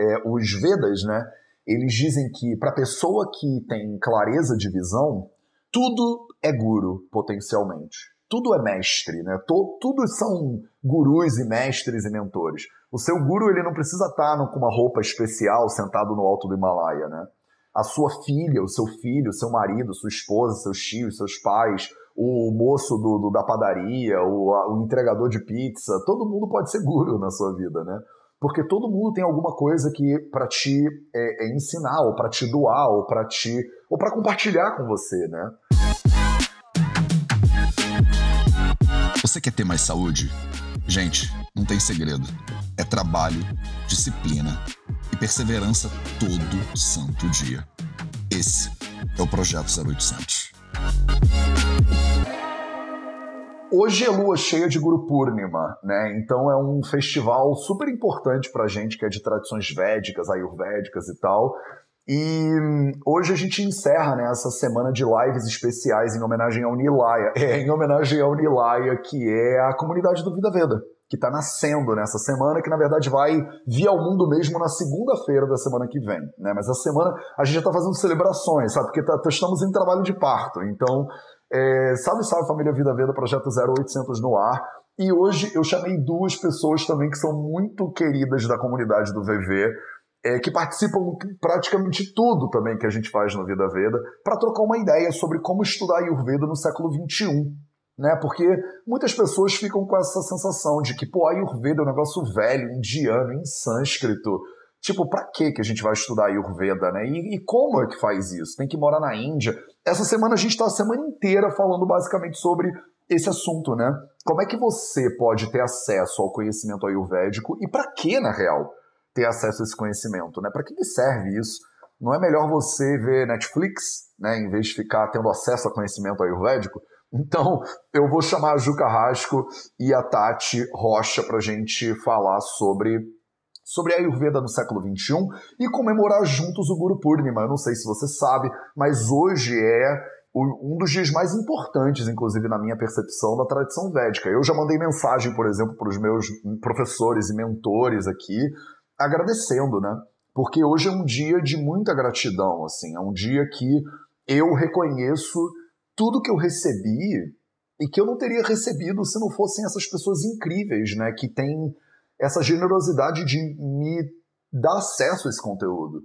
é, os Vedas, né, eles dizem que para pessoa que tem clareza de visão, tudo é guru potencialmente. Tudo é mestre, né? tudo são gurus e mestres e mentores. O seu guru ele não precisa estar com uma roupa especial sentado no alto do Himalaia, né? A sua filha, o seu filho, o seu marido, sua esposa, seus tios, seus pais, o moço do, do da padaria, o, a, o entregador de pizza, todo mundo pode ser guru na sua vida, né? Porque todo mundo tem alguma coisa que para te é, é ensinar, ou para te doar, ou para te, ou para compartilhar com você, né? Você quer ter mais saúde? Gente, não tem segredo. É trabalho, disciplina e perseverança todo santo dia. Esse é o Projeto 0800. Hoje é lua cheia de Guru Purnima, né? Então é um festival super importante pra gente que é de tradições védicas, ayurvédicas e tal. E hoje a gente encerra né, essa semana de lives especiais em homenagem ao Nilaya. É, em homenagem ao Nilaya, que é a comunidade do Vida Veda, que está nascendo nessa semana, que na verdade vai vir ao mundo mesmo na segunda-feira da semana que vem. Né? Mas a semana a gente já está fazendo celebrações, sabe? Porque tá, estamos em trabalho de parto. Então é, salve, salve família Vida Veda, projeto 0800 no ar. E hoje eu chamei duas pessoas também que são muito queridas da comunidade do VV, é, que participam praticamente tudo também que a gente faz no Vida Veda, para trocar uma ideia sobre como estudar Ayurveda no século XXI. Né? Porque muitas pessoas ficam com essa sensação de que, pô, Ayurveda é um negócio velho, indiano, em sânscrito. Tipo, pra que a gente vai estudar Ayurveda, né? E, e, como é que faz isso? Tem que morar na Índia. Essa semana a gente está a semana inteira falando basicamente sobre esse assunto, né? Como é que você pode ter acesso ao conhecimento ayurvédico e para que, na real, ter acesso a esse conhecimento, né? Para que, serve isso? Não é melhor você ver Netflix, né, em vez de ficar tendo acesso a conhecimento ayurvédico? Então, eu vou chamar a Ju Carrasco e a Tati Rocha para gente falar sobre sobre a Ayurveda no século XXI e comemorar juntos o Guru Purnima. Eu não sei se você sabe, mas hoje é um dos dias mais importantes, inclusive na minha percepção, da tradição védica. Eu já mandei mensagem, por exemplo, para os meus professores e mentores aqui, agradecendo, né? Porque hoje é um dia de muita gratidão, assim, é um dia que eu reconheço tudo que eu recebi e que eu não teria recebido se não fossem essas pessoas incríveis, né, que têm essa generosidade de me dar acesso a esse conteúdo.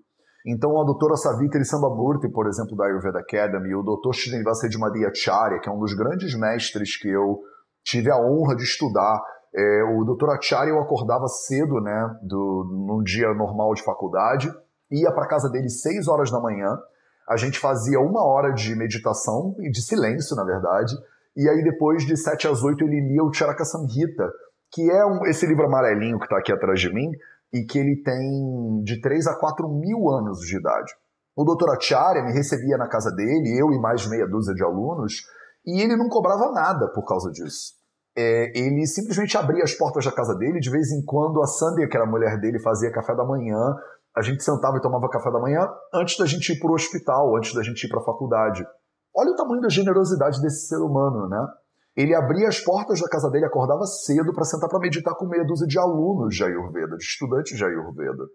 Então, a doutora Savitri Sambamurti, por exemplo, da Ayurveda Academy, o doutor Srinivasa Madhyacharya, que é um dos grandes mestres que eu tive a honra de estudar. É, o doutor Acharya eu acordava cedo, né, do, num dia normal de faculdade, ia para casa dele seis horas da manhã, a gente fazia uma hora de meditação, e de silêncio, na verdade, e aí depois de sete às oito ele lia o Charaka Samhita, que é um, esse livro amarelinho que está aqui atrás de mim, e que ele tem de 3 a 4 mil anos de idade. O doutor Acharya me recebia na casa dele, eu e mais meia dúzia de alunos, e ele não cobrava nada por causa disso. É, ele simplesmente abria as portas da casa dele, de vez em quando a Sandy, que era a mulher dele, fazia café da manhã, a gente sentava e tomava café da manhã antes da gente ir para o hospital, antes da gente ir para a faculdade. Olha o tamanho da generosidade desse ser humano, né? Ele abria as portas da casa dele, acordava cedo para sentar para meditar com meia dúzia de alunos de Ayurveda, de estudantes de Ayurveda.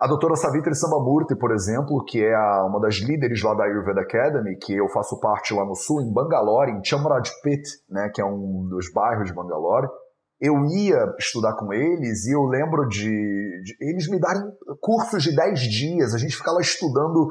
A doutora Savitri Sambamurti, por exemplo, que é a, uma das líderes lá da Ayurveda Academy, que eu faço parte lá no sul, em Bangalore, em Chamrajpet, né, que é um dos bairros de Bangalore, eu ia estudar com eles e eu lembro de, de eles me darem cursos de 10 dias, a gente ficava estudando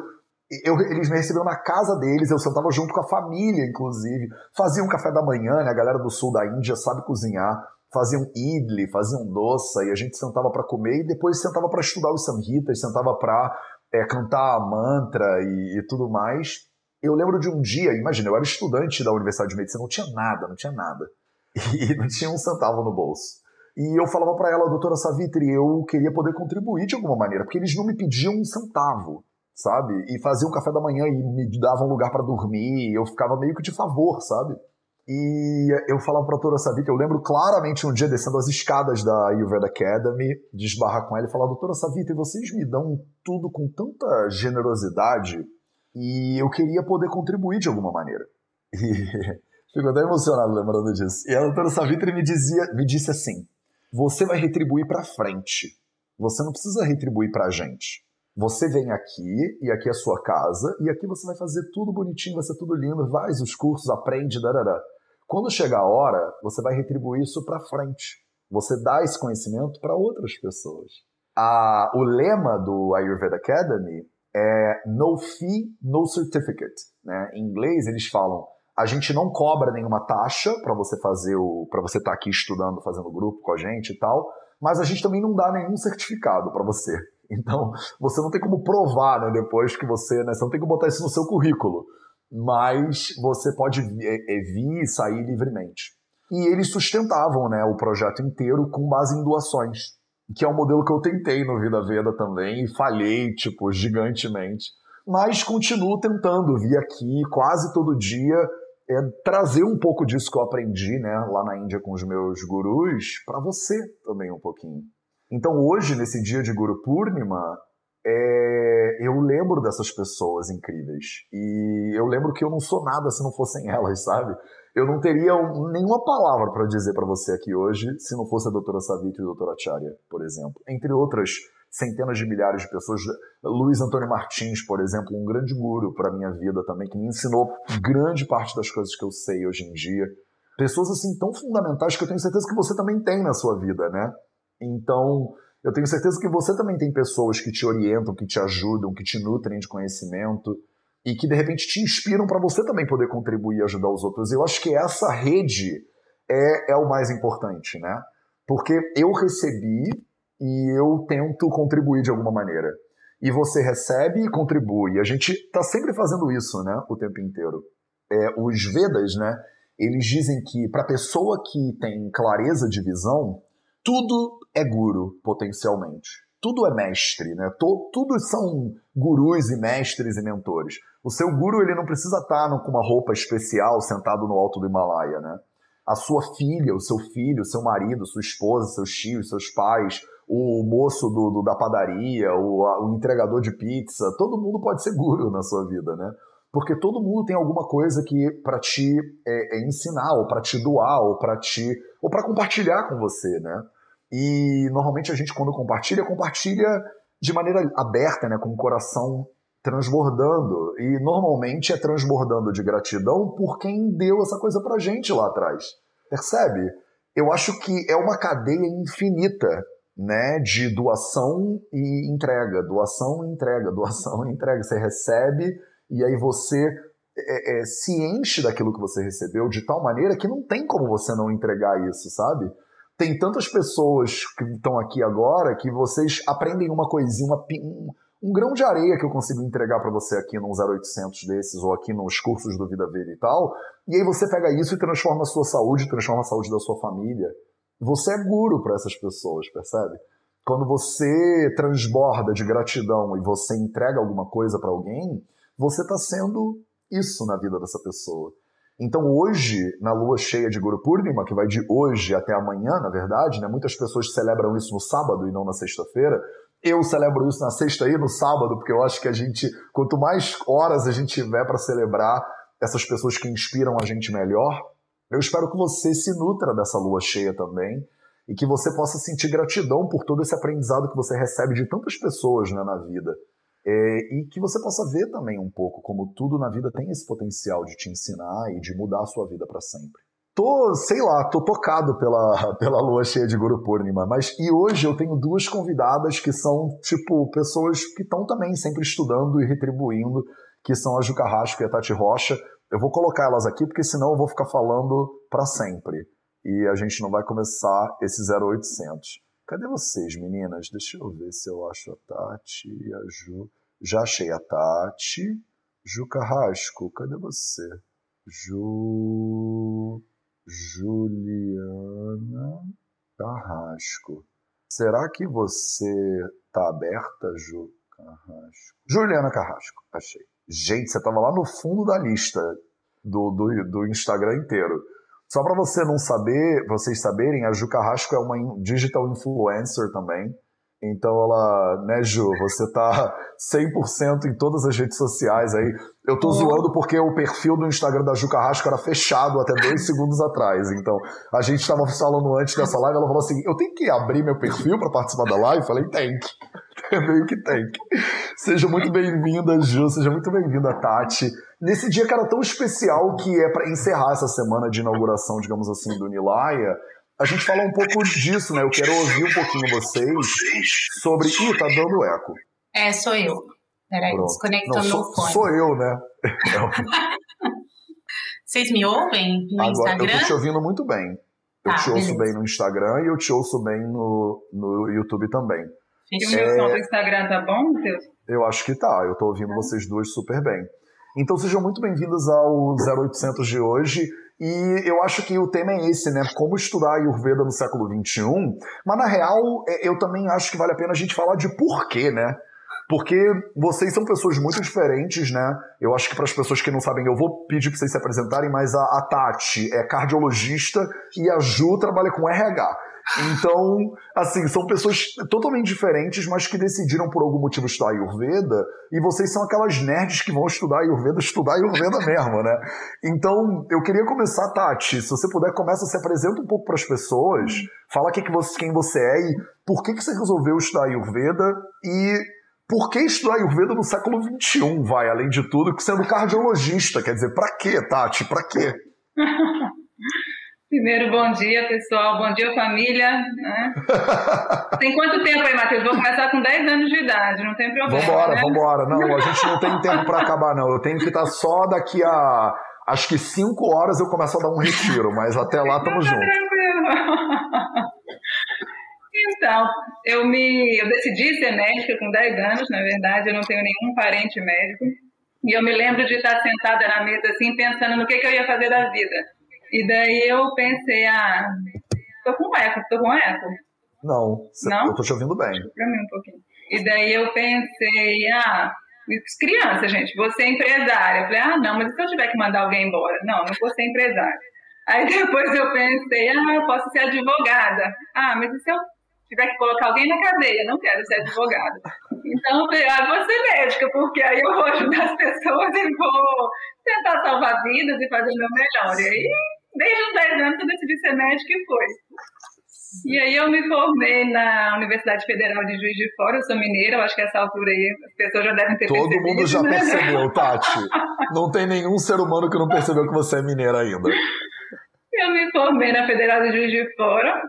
eu, eles me receberam na casa deles, eu sentava junto com a família, inclusive. Faziam um café da manhã, né? A galera do sul da Índia sabe cozinhar. Faziam idli, faziam doça, e a gente sentava para comer e depois sentava para estudar os samhitas, sentava para é, cantar mantra e, e tudo mais. Eu lembro de um dia, imagina, eu era estudante da Universidade de Medicina, não tinha nada, não tinha nada. E não tinha um centavo no bolso. E eu falava para ela, doutora Savitri, eu queria poder contribuir de alguma maneira, porque eles não me pediam um centavo sabe? E fazia um café da manhã e me davam um lugar para dormir, eu ficava meio que de favor, sabe? E eu falava pra doutora Savitri, eu lembro claramente um dia descendo as escadas da Ayurveda Academy, de com ela e falar, doutora Savitri, vocês me dão tudo com tanta generosidade e eu queria poder contribuir de alguma maneira. E fico até emocionado lembrando disso. E a doutora Savitri me, dizia, me disse assim, você vai retribuir para frente, Você não precisa retribuir pra gente. Você vem aqui, e aqui é a sua casa, e aqui você vai fazer tudo bonitinho, vai ser tudo lindo, faz os cursos, aprende, darará. Quando chegar a hora, você vai retribuir isso para frente. Você dá esse conhecimento para outras pessoas. A, o lema do Ayurveda Academy é No Fee, No Certificate. Né? Em inglês, eles falam a gente não cobra nenhuma taxa para você fazer o para você estar tá aqui estudando, fazendo grupo com a gente e tal, mas a gente também não dá nenhum certificado para você. Então, você não tem como provar, né, depois que você, né, você não tem como botar isso no seu currículo, mas você pode vir e sair livremente. E eles sustentavam, né, o projeto inteiro com base em doações, que é um modelo que eu tentei no Vida Veda também e falhei, tipo, gigantemente. Mas continuo tentando vir aqui quase todo dia é, trazer um pouco disso que eu aprendi, né, lá na Índia com os meus gurus, para você também um pouquinho. Então hoje, nesse dia de Guru Purnima, é, eu lembro dessas pessoas incríveis. E eu lembro que eu não sou nada se não fossem elas, sabe? Eu não teria nenhuma palavra para dizer para você aqui hoje se não fosse a doutora Savitri e a doutora Acharya, por exemplo. Entre outras centenas de milhares de pessoas. Luiz Antônio Martins, por exemplo, um grande guru para minha vida também, que me ensinou grande parte das coisas que eu sei hoje em dia. Pessoas assim tão fundamentais que eu tenho certeza que você também tem na sua vida, né? Então, eu tenho certeza que você também tem pessoas que te orientam, que te ajudam, que te nutrem de conhecimento e que de repente te inspiram para você também poder contribuir e ajudar os outros. Eu acho que essa rede é, é o mais importante, né? Porque eu recebi e eu tento contribuir de alguma maneira. E você recebe e contribui. A gente está sempre fazendo isso, né? O tempo inteiro. É, os Vedas, né? Eles dizem que para a pessoa que tem clareza de visão, tudo é guru, potencialmente. Tudo é mestre, né? tudo são gurus e mestres e mentores. O seu guru ele não precisa estar com uma roupa especial sentado no alto do Himalaia, né? A sua filha, o seu filho, o seu marido, sua esposa, seus tios, seus pais, o moço do, do da padaria, o, a, o entregador de pizza, todo mundo pode ser guru na sua vida, né? Porque todo mundo tem alguma coisa que para te é, é ensinar, ou para te doar, ou para te ou para compartilhar com você, né? E normalmente a gente quando compartilha, compartilha de maneira aberta, né, com o coração transbordando. E normalmente é transbordando de gratidão por quem deu essa coisa pra gente lá atrás. Percebe? Eu acho que é uma cadeia infinita, né, de doação e entrega, doação e entrega, doação e entrega. Você recebe e aí você é, é, se enche daquilo que você recebeu de tal maneira que não tem como você não entregar isso, sabe? Tem tantas pessoas que estão aqui agora que vocês aprendem uma coisinha, uma, um, um grão de areia que eu consigo entregar para você aqui num 0800 desses ou aqui nos cursos do Vida Vida e tal, e aí você pega isso e transforma a sua saúde, transforma a saúde da sua família. Você é guru para essas pessoas, percebe? Quando você transborda de gratidão e você entrega alguma coisa para alguém, você está sendo isso na vida dessa pessoa. Então hoje, na lua cheia de Guru Purnima, que vai de hoje até amanhã, na verdade, né? muitas pessoas celebram isso no sábado e não na sexta-feira. Eu celebro isso na sexta e no sábado, porque eu acho que a gente, quanto mais horas a gente tiver para celebrar essas pessoas que inspiram a gente melhor, eu espero que você se nutra dessa lua cheia também e que você possa sentir gratidão por todo esse aprendizado que você recebe de tantas pessoas né, na vida. É, e que você possa ver também um pouco como tudo na vida tem esse potencial de te ensinar e de mudar a sua vida para sempre. Tô, sei lá, tô tocado pela, pela lua cheia de Guru Purnima, mas e hoje eu tenho duas convidadas que são, tipo, pessoas que estão também sempre estudando e retribuindo, que são a Juca e a Tati Rocha. Eu vou colocar elas aqui porque senão eu vou ficar falando para sempre. E a gente não vai começar esse 0800. Cadê vocês, meninas? Deixa eu ver se eu acho a Tati e a Ju. Já achei a Tati. Ju Carrasco, cadê você? Ju. Juliana Carrasco. Será que você tá aberta, Ju Carrasco? Juliana Carrasco, achei. Gente, você tava lá no fundo da lista do, do, do Instagram inteiro. Só para você não saber, vocês saberem, a Ju Carrasco é uma digital influencer também. Então ela, né, Ju, você tá 100% em todas as redes sociais aí. Eu tô zoando porque o perfil do Instagram da Ju Carrasco era fechado até dois segundos atrás. Então, a gente estava falando antes dessa live, ela falou assim: eu tenho que abrir meu perfil para participar da live? Eu falei, tem que. É meio que tem que. Seja muito bem-vinda, Ju, seja muito bem-vinda, Tati. Nesse dia, cara, tão especial que é para encerrar essa semana de inauguração, digamos assim, do Nilaya, a gente fala um pouco disso, né? Eu quero ouvir um pouquinho vocês sobre. Ih, tá dando eco. É, sou eu. Peraí, Não, o fone. Sou eu, né? Vocês me ouvem no Agora, Instagram? Eu tô te ouvindo muito bem. Eu tá, te ouço beleza. bem no Instagram e eu te ouço bem no, no YouTube também. E o meu é... som do Instagram tá bom, Matheus? Eu acho que tá. Eu tô ouvindo vocês duas super bem. Então sejam muito bem-vindas ao 0800 de hoje. E eu acho que o tema é esse, né? Como estudar Ayurveda no século XXI. Mas na real, é, eu também acho que vale a pena a gente falar de porquê, né? Porque vocês são pessoas muito diferentes, né? Eu acho que para as pessoas que não sabem, eu vou pedir para vocês se apresentarem, mas a, a Tati é cardiologista e a Ju trabalha com RH. Então, assim, são pessoas totalmente diferentes, mas que decidiram por algum motivo estudar Ayurveda, e vocês são aquelas nerds que vão estudar Ayurveda, estudar Ayurveda mesmo, né? Então, eu queria começar, Tati, se você puder, começa, se apresenta um pouco para as pessoas, fala que que você, quem você é e por que, que você resolveu estudar Ayurveda e por que estudar Ayurveda no século XXI, vai, além de tudo, sendo cardiologista? Quer dizer, para quê, Tati? Para quê? Primeiro, bom dia, pessoal. Bom dia, família. Né? tem quanto tempo aí, Matheus? Vou começar com 10 anos de idade, não tem problema. Vambora, né? vambora. Não, a gente não tem tempo para acabar, não. Eu tenho que estar só daqui a. Acho que 5 horas eu começo a dar um retiro, mas até lá estamos juntos. Então, eu me eu decidi ser médica com 10 anos, na verdade, eu não tenho nenhum parente médico. E eu me lembro de estar sentada na mesa assim, pensando no que, que eu ia fazer da vida. E daí eu pensei, ah, tô com eco, tô com eco. Não, Não? eu tô te ouvindo bem. Pra mim um pouquinho. E daí eu pensei, ah, criança, gente, você é empresária. Eu falei, ah, não, mas e se eu tiver que mandar alguém embora? Não, não vou ser empresária. Aí depois eu pensei, ah, eu posso ser advogada. Ah, mas e se eu tiver que colocar alguém na cadeia? Não quero ser advogada. Então eu falei, ah, vou ser médica, porque aí eu vou ajudar as pessoas e vou tentar salvar vidas e fazer o meu melhor. E aí desde os 10 anos eu decidi ser médica e foi. E aí eu me formei na Universidade Federal de Juiz de Fora, eu sou mineira, eu acho que essa altura aí as pessoas já devem ter Todo percebido. Todo mundo já né? percebeu, Tati. Não tem nenhum ser humano que não percebeu que você é mineira ainda. Eu me formei na Federal de Juiz de Fora,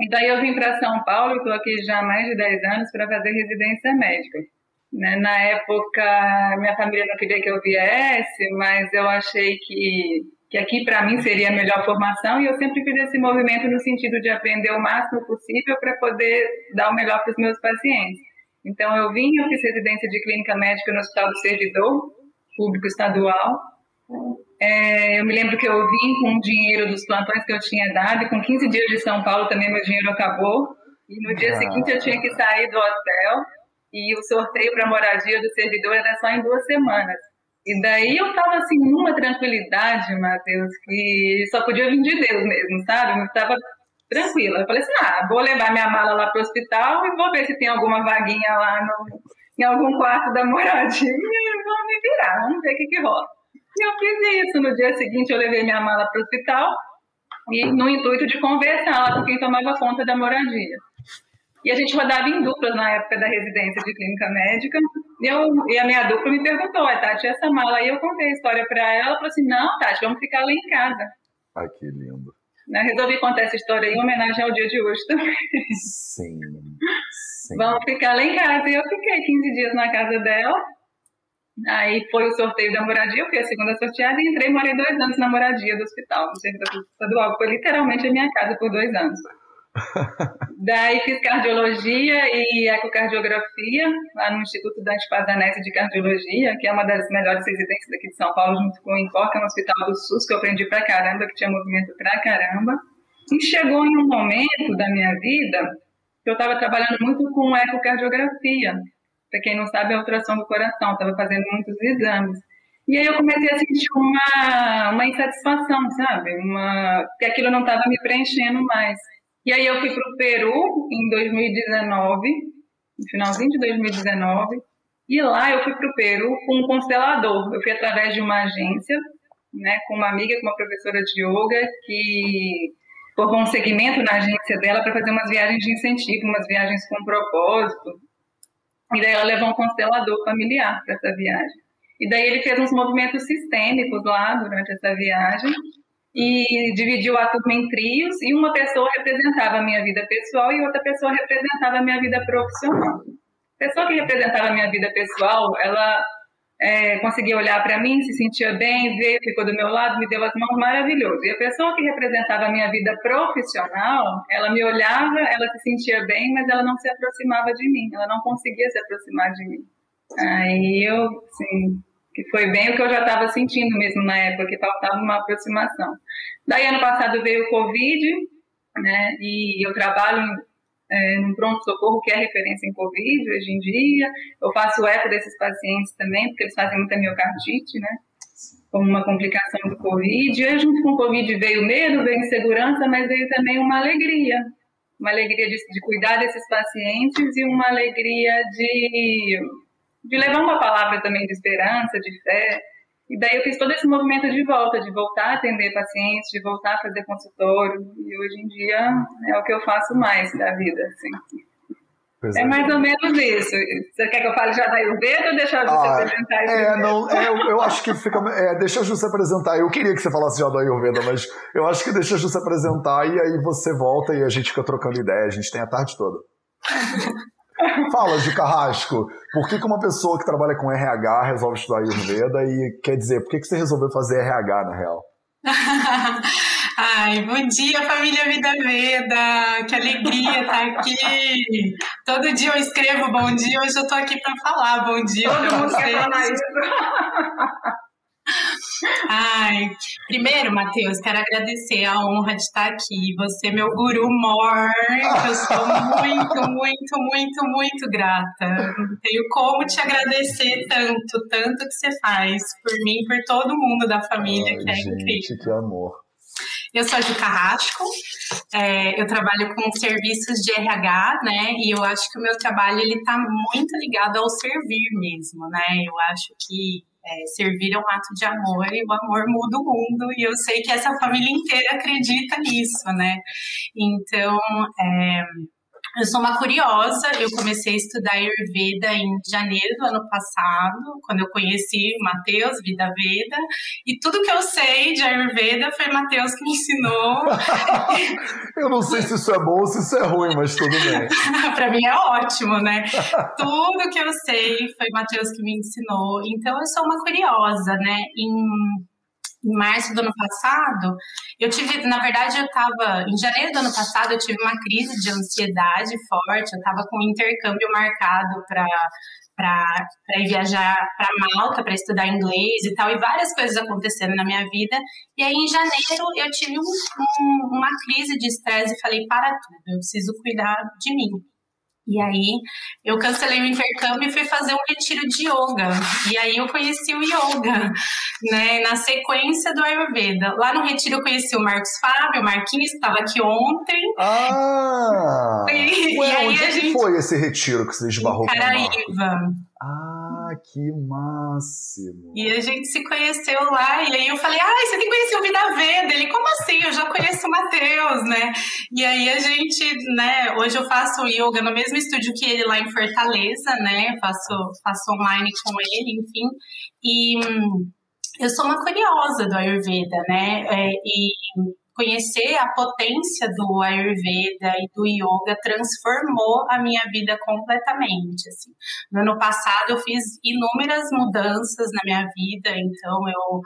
e daí eu vim para São Paulo, estou aqui já há mais de 10 anos para fazer residência médica. Né? Na época, minha família não queria que eu viesse, mas eu achei que que aqui para mim seria a melhor formação e eu sempre fiz esse movimento no sentido de aprender o máximo possível para poder dar o melhor para os meus pacientes. Então eu vim, eu fiz residência de clínica médica no Hospital do Servidor, público estadual. É, eu me lembro que eu vim com o dinheiro dos plantões que eu tinha dado e com 15 dias de São Paulo também meu dinheiro acabou. E no dia ah. seguinte eu tinha que sair do hotel e o sorteio para moradia do servidor era só em duas semanas. E daí eu tava assim, numa tranquilidade, Matheus, que só podia vir de Deus mesmo, sabe? Eu tava tranquila. Eu falei assim, ah, vou levar minha mala lá pro hospital e vou ver se tem alguma vaguinha lá no, em algum quarto da moradia e vamos me virar, vamos ver o que que rola. E eu fiz isso. No dia seguinte eu levei minha mala pro hospital e no intuito de conversar lá com quem tomava conta da moradia. E a gente rodava em duplas na época da residência de clínica médica. E, eu, e a minha dupla me perguntou, Tati, essa mala? E eu contei a história para ela. Ela falou assim: não, Tati, vamos ficar lá em casa. Ai, que lindo. Né, resolvi contar essa história em homenagem ao dia de hoje também. Sim. sim. Vamos ficar lá em casa. E eu fiquei 15 dias na casa dela. Aí foi o sorteio da moradia, eu fui a segunda sorteada e entrei, morei dois anos na moradia do hospital, no serviço estadual. Foi literalmente a minha casa por dois anos. Daí fiz cardiologia e ecocardiografia lá no Instituto Dante Pazanese de Cardiologia, que é uma das melhores residências daqui de São Paulo, junto com o Incorca, no Hospital do SUS, que eu aprendi pra caramba, que tinha movimento pra caramba. E chegou em um momento da minha vida que eu estava trabalhando muito com ecocardiografia. Para quem não sabe, é a ultrassom do coração, estava fazendo muitos exames. E aí eu comecei a sentir uma, uma insatisfação, sabe? Uma, que aquilo não estava me preenchendo mais. E aí eu fui para o Peru em 2019 no finalzinho de 2019. E lá eu fui para o Peru com um constelador. Eu fui através de uma agência, né, com uma amiga, com uma professora de yoga, que formou um segmento na agência dela para fazer umas viagens de incentivo, umas viagens com propósito. E daí ela levou um constelador familiar para essa viagem. E daí ele fez uns movimentos sistêmicos lá durante essa viagem e dividiu a turma em trios e uma pessoa representava a minha vida pessoal e outra pessoa representava a minha vida profissional. A pessoa que representava a minha vida pessoal, ela é, conseguia olhar para mim, se sentia bem, veio, ficou do meu lado, me deu as mãos, maravilhoso. E a pessoa que representava a minha vida profissional, ela me olhava, ela se sentia bem, mas ela não se aproximava de mim, ela não conseguia se aproximar de mim. Aí eu, assim, que foi bem o que eu já estava sentindo mesmo na época, que faltava uma aproximação. Daí, ano passado veio o Covid, né, e eu trabalho é, no pronto-socorro, que é referência em Covid hoje em dia. Eu faço eco desses pacientes também, porque eles fazem muita miocardite, né, como uma complicação do Covid. E junto com o Covid veio medo, veio insegurança, mas veio também uma alegria. Uma alegria de, de cuidar desses pacientes e uma alegria de de levar uma palavra também de esperança, de fé. E daí eu fiz todo esse movimento de volta, de voltar a atender pacientes, de voltar a fazer consultório. E hoje em dia é o que eu faço mais da vida, assim. Pois é, é mais ou menos isso. Você quer que eu fale já da Ayurveda ou deixar você ah, apresentar isso? É, não, é, eu, eu, acho que fica. É, deixa a Ju se apresentar. Eu queria que você falasse já da Ayurveda, mas eu acho que deixa a Ju se apresentar e aí você volta e a gente fica trocando ideia. A gente tem a tarde toda. Fala de Carrasco, por que, que uma pessoa que trabalha com RH resolve estudar Ayurveda e quer dizer, por que, que você resolveu fazer RH na real? Ai, bom dia, família Vida Veda! Que alegria estar aqui! Todo dia eu escrevo bom dia, hoje eu tô aqui para falar bom dia para vocês. Ai, primeiro, Matheus, quero agradecer a honra de estar aqui. Você é meu guru mor, eu sou muito, muito, muito, muito grata. Não tenho como te agradecer tanto, tanto que você faz por mim, por todo mundo da família, Ai, que é gente, incrível. Que amor. Eu sou a Ju Carrasco, é, eu trabalho com serviços de RH, né? E eu acho que o meu trabalho ele está muito ligado ao servir mesmo, né? Eu acho que é, servir é um ato de amor e o amor muda o mundo e eu sei que essa família inteira acredita nisso, né? Então, é, eu sou uma curiosa, eu comecei a estudar Ayurveda em janeiro do ano passado, quando eu conheci Matheus, Vida Veda, e tudo que eu sei de Ayurveda foi Matheus que me ensinou. eu não sei se isso é bom ou se isso é ruim, mas tudo bem. Para mim é ótimo, né? tudo que eu sei foi Matheus que me ensinou. Então eu sou uma curiosa, né? Em em março do ano passado, eu tive, na verdade, eu estava, em janeiro do ano passado, eu tive uma crise de ansiedade forte, eu estava com um intercâmbio marcado para para viajar para Malta para estudar inglês e tal, e várias coisas acontecendo na minha vida. E aí, em janeiro, eu tive um, um, uma crise de estresse e falei: para tudo, eu preciso cuidar de mim. E aí eu cancelei o intercâmbio e fui fazer um retiro de yoga. E aí eu conheci o yoga, né? Na sequência do Ayurveda. Lá no retiro eu conheci o Marcos Fábio, o Marquinhos, que estava aqui ontem. Ah! E, Ué, e aí onde a gente... foi esse retiro que você esbarrou com Caraíva. Ah, que máximo! E a gente se conheceu lá, e aí eu falei, ah, você tem que conhecer o Vida Veda. Ele, como assim? Eu já conheço o Matheus, né? E aí a gente, né, hoje eu faço yoga no mesmo estúdio que ele lá em Fortaleza, né? Faço, faço online com ele, enfim. E hum, eu sou uma curiosa do Ayurveda, né? É, e conhecer a potência do Ayurveda e do Yoga transformou a minha vida completamente. Assim. No ano passado eu fiz inúmeras mudanças na minha vida, então eu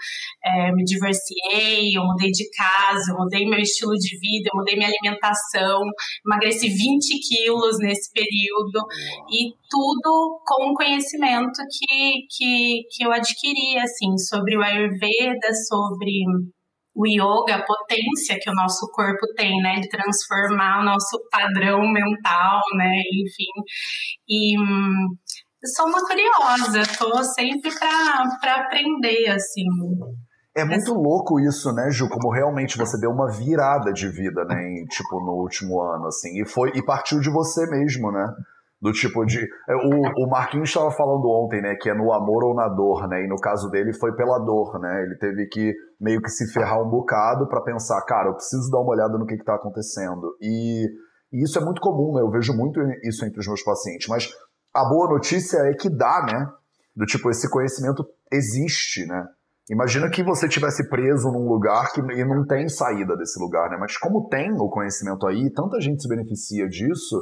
é, me divorciei, eu mudei de casa, eu mudei meu estilo de vida, eu mudei minha alimentação, emagreci 20 quilos nesse período e tudo com o conhecimento que, que, que eu adquiri, assim, sobre o Ayurveda, sobre o yoga, a potência que o nosso corpo tem, né, de transformar o nosso padrão mental, né, enfim. E hum, eu sou uma curiosa, tô sempre para aprender, assim. É muito louco isso, né, Ju? Como realmente você deu uma virada de vida, né, em, tipo, no último ano, assim. E foi e partiu de você mesmo, né? Do tipo de. É, o, o Marquinhos estava falando ontem, né? Que é no amor ou na dor, né? E no caso dele foi pela dor, né? Ele teve que meio que se ferrar um bocado para pensar, cara, eu preciso dar uma olhada no que, está acontecendo. E, e, isso é muito comum, né? Eu vejo muito isso entre os meus pacientes. Mas a boa notícia é que dá, né? Do tipo, esse conhecimento existe, né? Imagina que você tivesse preso num lugar que, e não tem saída desse lugar, né? Mas como tem o conhecimento aí, tanta gente se beneficia disso,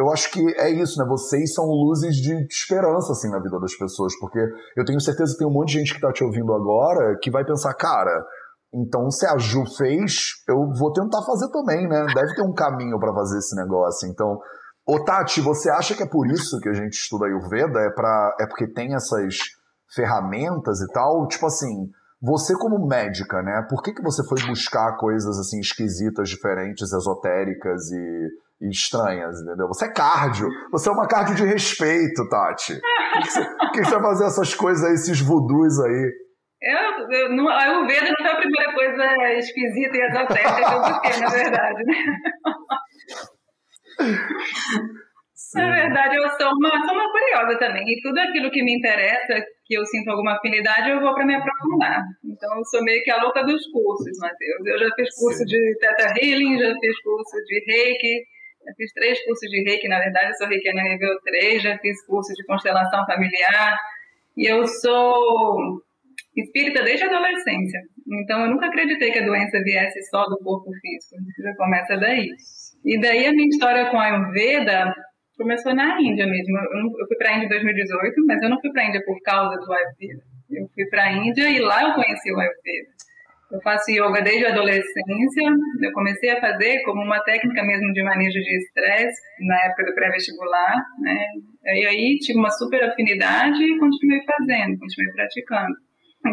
eu acho que é isso, né? Vocês são luzes de esperança, assim, na vida das pessoas, porque eu tenho certeza que tem um monte de gente que tá te ouvindo agora que vai pensar, cara, então se a Ju fez, eu vou tentar fazer também, né? Deve ter um caminho para fazer esse negócio. Então, ô Tati, você acha que é por isso que a gente estuda Ayurveda? É, pra, é porque tem essas ferramentas e tal, tipo assim, você como médica, né? Por que, que você foi buscar coisas assim esquisitas, diferentes, esotéricas e, e estranhas, entendeu? Você é cardio, você é uma cardio de respeito, Tati. Por que, você, por que você vai fazer essas coisas aí, esses voodoos aí? Eu, eu, não, a Ayurveda não foi a primeira coisa esquisita e esotérica que eu busquei, na verdade, né? Na verdade, eu sou uma, sou uma curiosa também. E tudo aquilo que me interessa, que eu sinto alguma afinidade, eu vou para me aprofundar. Então, eu sou meio que a louca dos cursos, Matheus. Eu já fiz curso Sim. de Theta Healing, já fiz curso de Reiki, já fiz três cursos de Reiki, na verdade, eu sou Reikiana nível 3, já fiz curso de constelação familiar. E eu sou espírita desde a adolescência. Então, eu nunca acreditei que a doença viesse só do corpo físico. Já começa daí. E daí a minha história com a Ayurveda começou na Índia mesmo. Eu, não, eu fui para a Índia em 2018, mas eu não fui para a Índia por causa do Ayurveda. Eu fui para a Índia e lá eu conheci o Ayurveda. Eu faço yoga desde a adolescência. Eu comecei a fazer como uma técnica mesmo de manejo de estresse na época do pré-vestibular, né? E aí tive uma super afinidade e continuei fazendo, continuei praticando.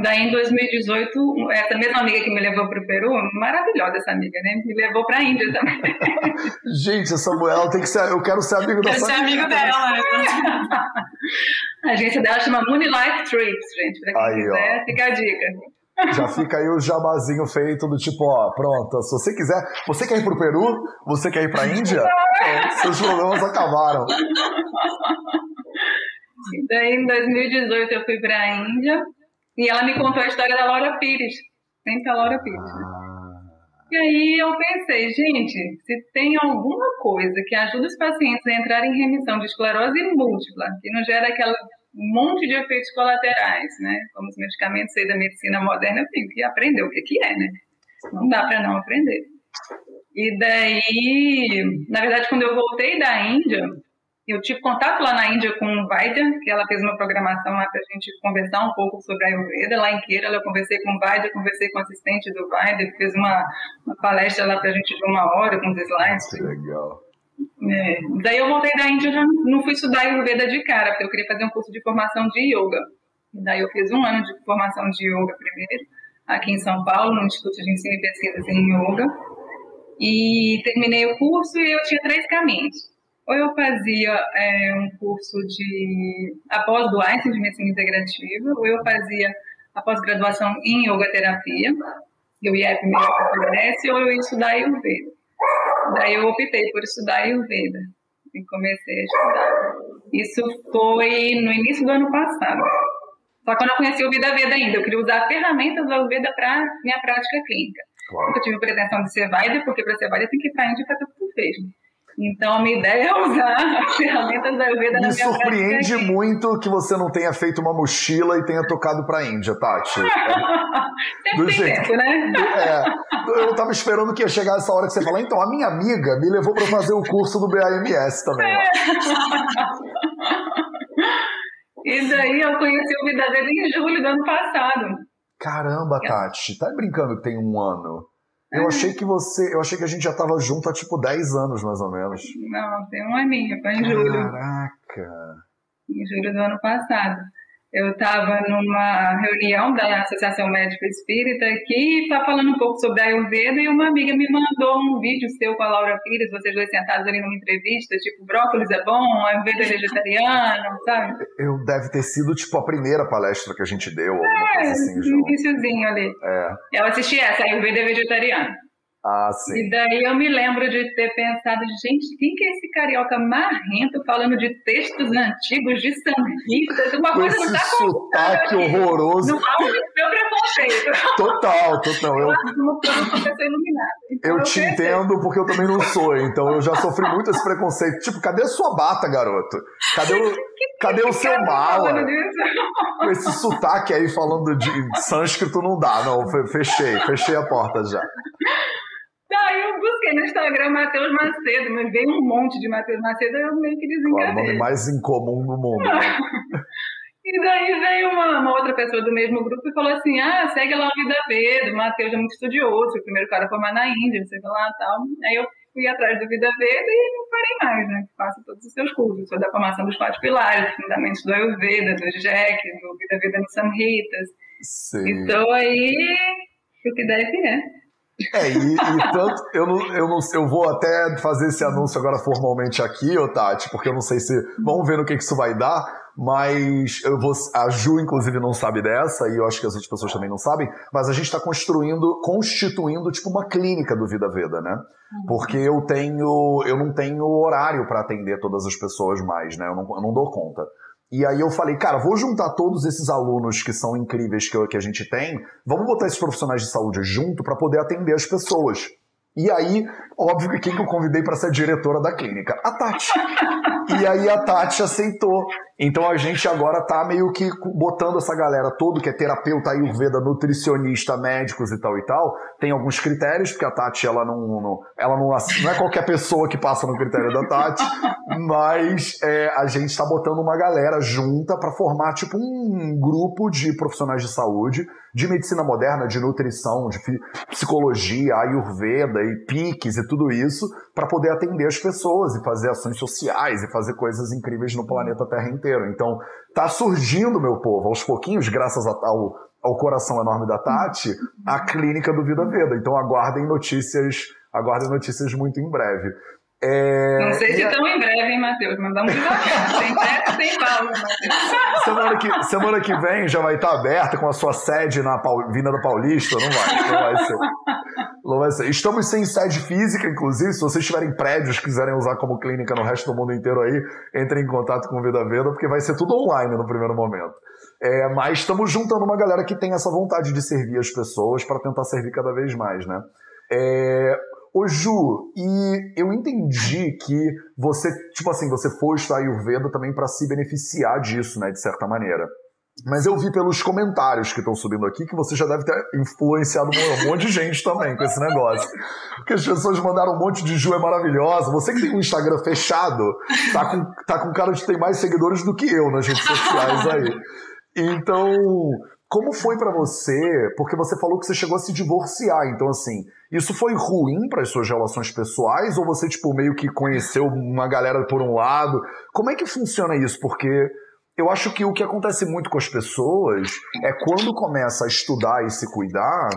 Daí, em 2018, essa mesma amiga que me levou para o Peru, maravilhosa essa amiga, né? Me levou para a Índia também. Gente, a Samuel tem que ser. Eu quero ser amigo da Quero ser amigo dela. Né? a agência dela chama Moonlight Trips, gente. Para quem aí, quiser, ó. fica a dica. Já fica aí o jabazinho feito do tipo, ó, pronto, se você quiser. Você quer ir pro Peru? Você quer ir pra Índia? seus problemas acabaram. Daí, em 2018, eu fui pra Índia. E ela me contou a história da Laura Pires, sempre a Laura Pires. Né? Ah. E aí eu pensei, gente, se tem alguma coisa que ajuda os pacientes a entrar em remissão de esclerose múltipla, que não gera aquele monte de efeitos colaterais, né? Como os medicamentos aí da medicina moderna, eu tenho que aprender o que, que é, né? Não dá para não aprender. E daí, na verdade, quando eu voltei da Índia, eu tive contato lá na Índia com o Vaidya, que ela fez uma programação lá para a gente conversar um pouco sobre a Ayurveda. Lá em Kerala eu conversei com o Vaidya, conversei com o assistente do Vaidya, que fez uma, uma palestra lá para a gente de uma hora com os slides. Que legal. É. Daí eu voltei da Índia, já não fui estudar Ayurveda de cara, porque eu queria fazer um curso de formação de Yoga. Daí eu fiz um ano de formação de Yoga primeiro, aqui em São Paulo, no Instituto de Ensino e Pesquisas em Yoga. E terminei o curso e eu tinha três caminhos ou eu fazia é, um curso de após do Einstein de medicina integrativa, ou eu fazia a pós-graduação em yoga terapia, eu ia primeiro para Grécia, ou eu ia estudar Ayurveda. Daí eu optei por estudar Ayurveda e comecei a estudar. Isso foi no início do ano passado. Só que eu não conhecia o Vida Veda ainda, eu queria usar ferramentas do Ayurveda para minha prática clínica. Claro. Eu tive pretensão de ser válida, porque para ser válida tem que ir para a Índia e fazer o que tu fez. Né? Então, a minha ideia é usar as ferramentas da Ayurveda na Me minha surpreende muito que você não tenha feito uma mochila e tenha tocado para a Índia, Tati. É, do jeito, tempo, né? É, eu tava esperando que ia chegar essa hora que você falar, então, a minha amiga me levou para fazer o curso do BAMS também. É. e daí eu conheci o Vida dele em julho do ano passado. Caramba, Tati, tá brincando que tem um ano? Eu achei que você. Eu achei que a gente já tava junto há tipo 10 anos, mais ou menos. Não, tem um aninho, foi em julho. Caraca! Em julho do ano passado eu estava numa reunião da Associação Médica Espírita aqui, está falando um pouco sobre a Ayurveda e uma amiga me mandou um vídeo seu com a Laura Pires, vocês dois sentados ali numa entrevista, tipo, brócolis é bom, Ayurveda é vegetariano, sabe? Eu deve ter sido, tipo, a primeira palestra que a gente deu, alguma é, coisa assim, um iníciozinho ali. É. Eu assisti essa, Ayurveda é vegetariano. Ah, sim. E daí eu me lembro de ter pensado, gente, quem que é esse carioca marrento falando de textos antigos de sanguistas? Uma coisa esse não tá sotaque horroroso. No alto do meu preconceito. Total, total. Eu, iluminada. Então, eu te pensei, entendo porque eu também não sou, então eu já sofri muito esse preconceito. Tipo, cadê a sua bata, garoto? Cadê o, cadê o seu tá mala? Com esse sotaque aí falando de sânscrito não dá, não. Fe- Fechei, fechei a porta já. Daí eu busquei no Instagram Matheus Macedo, mas veio um monte de Matheus Macedo, eu meio que Claro, o nome desencanei. mais incomum do mundo. E daí veio uma, uma outra pessoa do mesmo grupo e falou assim: ah, segue lá o Vida Veda, o Matheus é muito estudioso, o primeiro cara a formar na Índia, não sei lá e tal. Aí eu fui atrás do Vida Veda e não parei mais, né? Faço todos os seus cursos, sou da formação dos quatro pilares, fundamentos do Ayurveda, do Jack, do Vida Veda no Samhitas. Sim. Então aí, o que deve é. É, e, e tanto, eu não, eu não eu vou até fazer esse anúncio agora formalmente aqui, ô Tati, porque eu não sei se. Vamos ver no que, que isso vai dar, mas eu vou. A Ju, inclusive, não sabe dessa, e eu acho que as outras pessoas também não sabem, mas a gente está construindo, constituindo, tipo, uma clínica do Vida Veda, né? Porque eu tenho. Eu não tenho horário para atender todas as pessoas mais, né? Eu não, eu não dou conta. E aí eu falei, cara, vou juntar todos esses alunos que são incríveis que, eu- que a gente tem, vamos botar esses profissionais de saúde junto para poder atender as pessoas. E aí, óbvio que quem que eu convidei para ser diretora da clínica? A Tati. E aí a Tati aceitou. Então a gente agora tá meio que botando essa galera todo que é terapeuta ayurveda, nutricionista, médicos e tal e tal. Tem alguns critérios, porque a Tati ela não, não- ela não, não é qualquer pessoa que passa no critério da Tati, mas é, a gente tá botando uma galera junta para formar tipo um grupo de profissionais de saúde, de medicina moderna, de nutrição, de psicologia, ayurveda e piques e tudo isso, para poder atender as pessoas e fazer ações sociais e fazer coisas incríveis no planeta Terra inteiro. Então, tá surgindo, meu povo, aos pouquinhos, graças ao, ao coração enorme da Tati, a clínica do Vida Veda. Então, aguardem notícias, aguardem notícias muito em breve. É, Não sei se a- tão em breve, hein, Matheus, mas vamos devagar. Sem pressa, sem pausa, Matheus. Semana que, semana que vem já vai estar aberta com a sua sede na Pau- Vinda Paulista, não vai, não vai ser. Não vai ser. Estamos sem sede física, inclusive, se vocês tiverem prédios que quiserem usar como clínica no resto do mundo inteiro aí, entrem em contato com o Vida Veda, porque vai ser tudo online no primeiro momento. É, mas estamos juntando uma galera que tem essa vontade de servir as pessoas para tentar servir cada vez mais, né? É, Ô Ju, e eu entendi que você, tipo assim, você foi estudar Ayurveda também para se beneficiar disso, né, de certa maneira. Mas eu vi pelos comentários que estão subindo aqui que você já deve ter influenciado um monte de gente também com esse negócio. Porque as pessoas mandaram um monte de Ju é maravilhosa. Você que tem um Instagram fechado, tá com, tá com cara de ter mais seguidores do que eu nas redes sociais aí. Então, como foi pra você? Porque você falou que você chegou a se divorciar. Então, assim, isso foi ruim para as suas relações pessoais? Ou você, tipo, meio que conheceu uma galera por um lado? Como é que funciona isso? Porque eu acho que o que acontece muito com as pessoas é quando começa a estudar e se cuidar,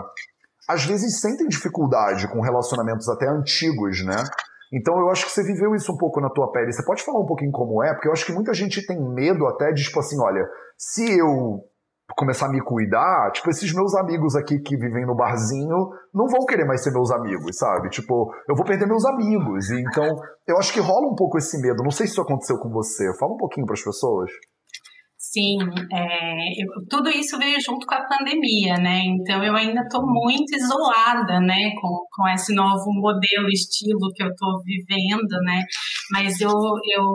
às vezes sentem dificuldade com relacionamentos até antigos, né? Então eu acho que você viveu isso um pouco na tua pele. Você pode falar um pouquinho como é? Porque eu acho que muita gente tem medo até de, tipo assim, olha, se eu começar a me cuidar, tipo, esses meus amigos aqui que vivem no barzinho não vão querer mais ser meus amigos, sabe? Tipo, eu vou perder meus amigos. Então, eu acho que rola um pouco esse medo. Não sei se isso aconteceu com você. Fala um pouquinho para as pessoas. Sim, é, eu- tudo isso veio junto com a pandemia, né? Então eu ainda estou muito isolada, né, com, com esse novo modelo, estilo que eu estou vivendo, né? Mas eu, eu,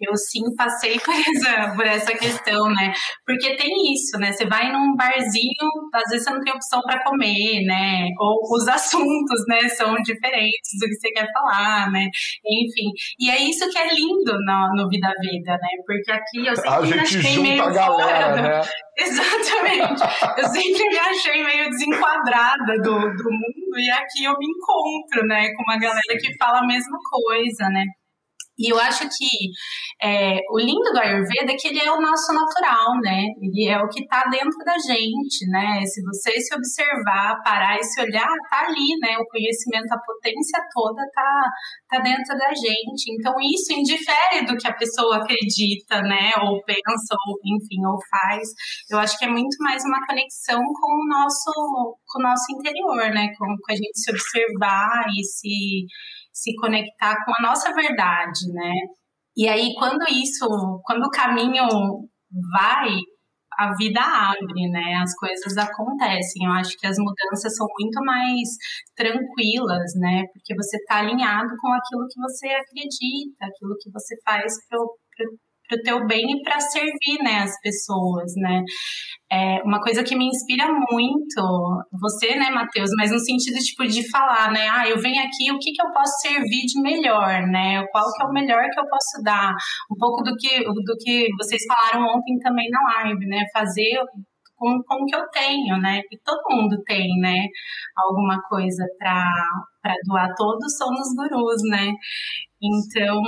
eu sim passei por essa, por essa questão, né? Porque tem isso, né? Você vai num barzinho, às vezes você não tem opção para comer, né? Ou os assuntos, né, são diferentes do que você quer falar, né? Enfim, e é isso que é lindo no, no Vida Veda, né? Porque aqui eu sempre A me gente achei junta meio a galera, fora né? Exatamente. Eu sempre me achei meio desenquadrada do, do mundo e aqui eu me encontro, né, com uma galera que fala a mesma coisa, né? E eu acho que é, o lindo do Ayurveda é que ele é o nosso natural, né? Ele é o que está dentro da gente, né? Se você se observar, parar e se olhar, tá ali, né? O conhecimento, a potência toda tá, tá dentro da gente. Então isso indifere do que a pessoa acredita, né? Ou pensa, ou enfim, ou faz. Eu acho que é muito mais uma conexão com o nosso, com o nosso interior, né? Com, com a gente se observar e se se conectar com a nossa verdade, né? E aí, quando isso, quando o caminho vai, a vida abre, né? As coisas acontecem. Eu acho que as mudanças são muito mais tranquilas, né? Porque você está alinhado com aquilo que você acredita, aquilo que você faz para o teu bem e para servir né, as pessoas, né? É uma coisa que me inspira muito, você, né, Matheus, mas no sentido tipo de falar, né? Ah, eu venho aqui, o que, que eu posso servir de melhor, né? Qual que é o melhor que eu posso dar? Um pouco do que, do que vocês falaram ontem também na live, né? Fazer com, com o que eu tenho, né? E todo mundo tem, né? Alguma coisa para doar. Todos somos gurus, né? Então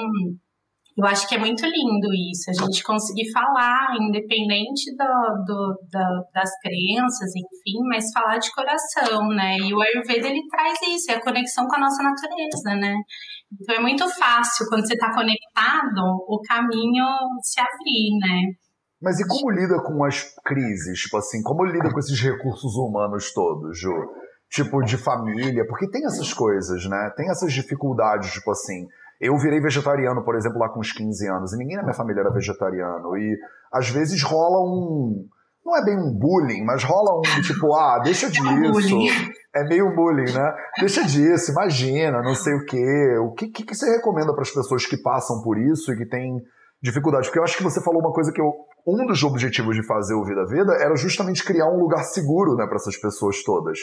eu acho que é muito lindo isso, a gente conseguir falar, independente do, do, do, das crenças, enfim, mas falar de coração, né? E o Ayurveda, ele traz isso, é a conexão com a nossa natureza, né? Então é muito fácil, quando você está conectado, o caminho se abrir, né? Mas e como lida com as crises? Tipo assim, como lida com esses recursos humanos todos, Ju? Tipo, de família, porque tem essas coisas, né? Tem essas dificuldades, tipo assim eu virei vegetariano, por exemplo, lá com uns 15 anos, e ninguém na minha família era vegetariano. E às vezes rola um. Não é bem um bullying, mas rola um tipo, ah, deixa disso. É meio bullying, né? Deixa disso, imagina, não sei o quê. O que, que, que você recomenda para as pessoas que passam por isso e que têm dificuldade? Porque eu acho que você falou uma coisa que eu. Um dos objetivos de fazer o Vida Veda era justamente criar um lugar seguro né, para essas pessoas todas.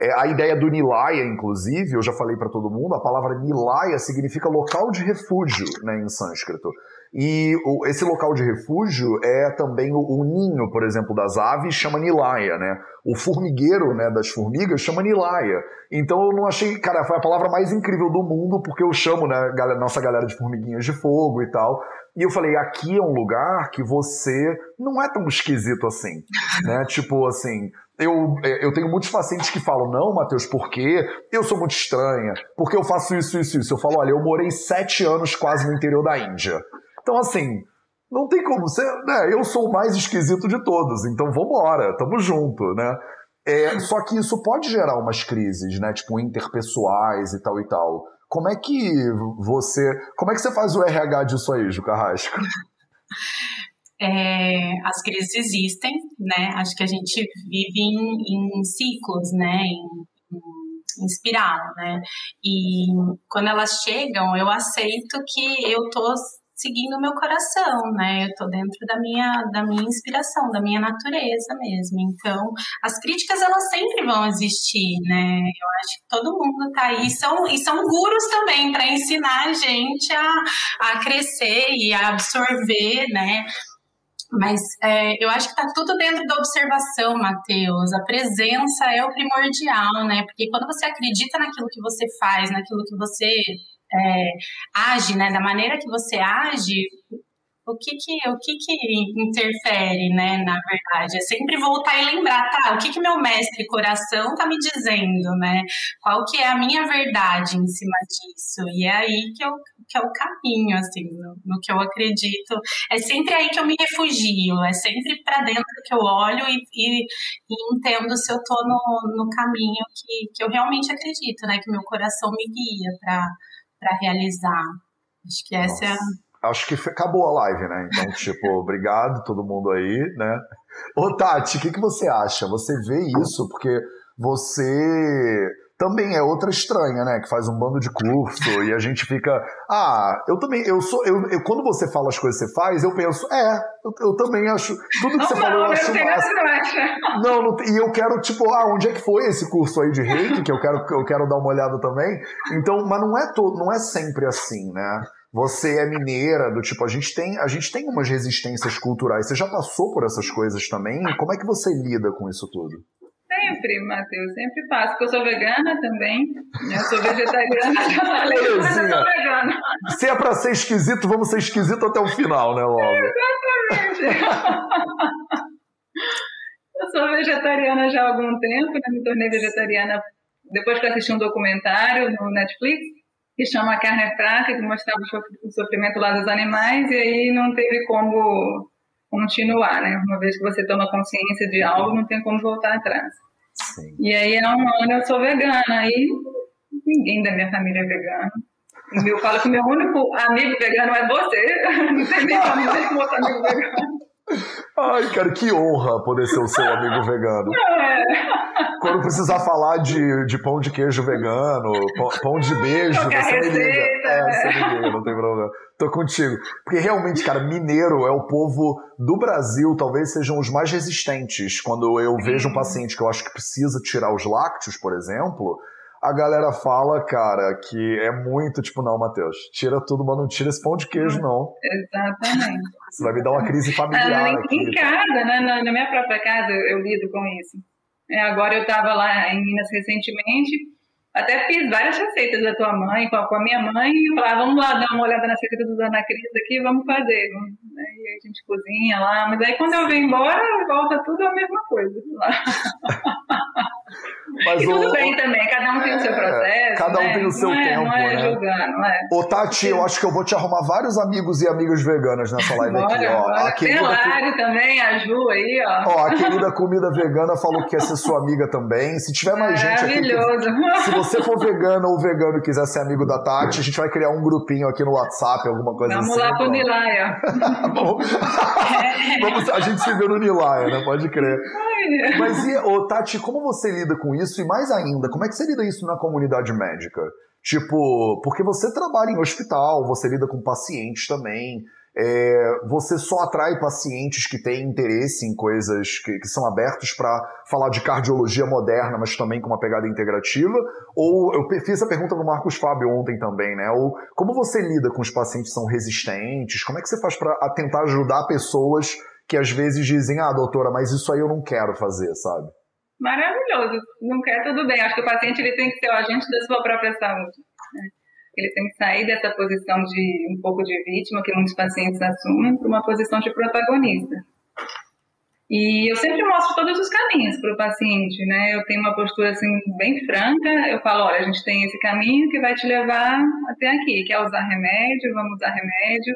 É, a ideia do Nilaya, inclusive, eu já falei para todo mundo, a palavra Nilaya significa local de refúgio né, em sânscrito. E o, esse local de refúgio é também o, o, ninho, por exemplo, das aves, chama Nilaya, né? O formigueiro né, das formigas chama Nilaya. Então eu não achei, cara, foi a palavra mais incrível do mundo, porque eu chamo, né, galera, nossa galera de formiguinhas de fogo e tal. E eu falei, aqui é um lugar que você não é tão esquisito assim, né? Tipo assim, eu, eu tenho muitos pacientes que falam, não, Matheus, por quê? Eu sou muito estranha, porque eu faço isso, isso, isso. Eu falo, olha, eu morei sete anos quase no interior da Índia. Então, assim, não tem como ser, né? Eu sou o mais esquisito de todos, então vambora, tamo junto, né? É, só que isso pode gerar umas crises, né? Tipo, interpessoais e tal e tal. Como é que você. Como é que você faz o RH disso aí, Ju Carrasco? É, as crises existem, né? Acho que a gente vive em, em ciclos, né? Em, espiral, né? E quando elas chegam, eu aceito que eu tô seguindo o meu coração, né? Eu tô dentro da minha, da minha inspiração, da minha natureza mesmo. Então, as críticas elas sempre vão existir, né? Eu acho que todo mundo tá aí são, e são gurus também para ensinar a gente a, a crescer e a absorver, né? Mas é, eu acho que está tudo dentro da observação, Matheus. A presença é o primordial, né? Porque quando você acredita naquilo que você faz, naquilo que você é, age, né, da maneira que você age, o que que, o que que interfere, né, na verdade? É sempre voltar e lembrar, tá, o que que meu mestre coração tá me dizendo, né? Qual que é a minha verdade em cima disso? E é aí que eu que é o caminho, assim, no, no, que eu acredito. É sempre aí que eu me refugio, é sempre para dentro que eu olho e, e, e, entendo se eu tô no, no caminho que, que eu realmente acredito, né? Que meu coração me guia para realizar. Acho que essa Nossa. é a acho que acabou a live, né? Então, tipo, obrigado todo mundo aí, né? Ô, Tati, o que, que você acha? Você vê isso porque você também é outra estranha, né? Que faz um bando de curso e a gente fica. Ah, eu também. Eu sou. Eu, eu quando você fala as coisas que você faz, eu penso, é, eu, eu também acho. Tudo que não, você não, falou, eu acho massa. Não, não, e eu quero, tipo, ah, onde é que foi esse curso aí de reiki? Que eu quero, eu quero dar uma olhada também. Então, mas não é todo, não é sempre assim, né? Você é mineira, do tipo, a gente tem, a gente tem umas resistências culturais. Você já passou por essas coisas também? Como é que você lida com isso tudo? Sempre, Matheus, sempre faço, porque eu sou vegana também, né? eu sou vegetariana, já falei, mas eu sou vegana. Se é pra ser esquisito, vamos ser esquisito até o final, né, logo? Exatamente. eu sou vegetariana já há algum tempo, né? me tornei vegetariana depois que assisti um documentário no Netflix, que chama Carne Fraca, que mostrava o sofrimento lá dos animais, e aí não teve como continuar, né? Uma vez que você toma consciência de algo, não tem como voltar atrás. Sim. E aí há um ano eu sou vegana, e ninguém da minha família é vegano. Eu falo que meu único amigo vegano é você, não tem com outro amigo vegano. Ai, cara, que honra poder ser o seu amigo vegano. Quando precisar falar de, de pão de queijo vegano, pão, pão de beijo, Qualquer você me liga. É, você me liga, não tem problema. Tô contigo. Porque realmente, cara, mineiro é o povo do Brasil, talvez sejam os mais resistentes. Quando eu vejo um paciente que eu acho que precisa tirar os lácteos, por exemplo, a galera fala, cara, que é muito tipo, não, Matheus, tira tudo, mas não tira esse pão de queijo, não. Exatamente. Você vai me dar uma crise familiar Ah, aqui. em casa, né, na, minha própria casa, eu, eu lido com isso. É, agora eu estava lá em Minas recentemente, até fiz várias receitas da tua mãe, com a, com a minha mãe, e falava, vamos lá dar uma olhada na receita do Ana Cris aqui, vamos fazer. Né, E aí a gente cozinha lá, mas aí quando eu venho embora, volta tudo a mesma coisa. Lá. Mas E tudo o- bem também, cada um tem o seu processo. cada um né? tem o seu não é, tempo, Não é né? julgar, não é? Ô, Tati, eu acho que eu vou te arrumar vários amigos e amigas veganas nessa live aqui, Bora, ó. bora. A querida, Lari também, a Ju aí, ó. ó, a querida comida vegana falou que quer ser sua amiga também. Se tiver mais gente aqui. que- Maravilhoso. Se você for vegana ou vegano e quiser ser amigo da Tati, a gente vai criar um grupinho aqui no WhatsApp, alguma coisa Vamos assim. lá pro pronto. Nilaia. Vamos- Vamos- a gente se vê no Nilaia, né? Pode crer. Mas e, ô, Tati, como você lida com isso? E mais ainda, como é que você lida isso na comunidade médica? Tipo, porque você trabalha em hospital, você lida com pacientes também. é, você só atrai pacientes que têm interesse em coisas que, que são abertos para falar de cardiologia moderna, mas também com uma pegada integrativa? Ou eu fiz a pergunta pro Marcos Fábio ontem também, né? Ou como você lida com os pacientes que são resistentes? Como é que você faz para tentar ajudar pessoas que às vezes dizem, ah, doutora, mas isso aí eu não quero fazer, sabe? Maravilhoso. Não quer, tudo bem. Acho que o paciente ele tem que ser o agente da sua própria saúde. né? Ele tem que sair dessa posição de um pouco de vítima, que muitos pacientes assumem, para uma posição de protagonista. E eu sempre mostro todos os caminhos para o paciente, né? Eu tenho uma postura assim bem franca. Eu falo, olha, a gente tem esse caminho que vai te levar até aqui. Quer usar remédio? Vamos usar remédio.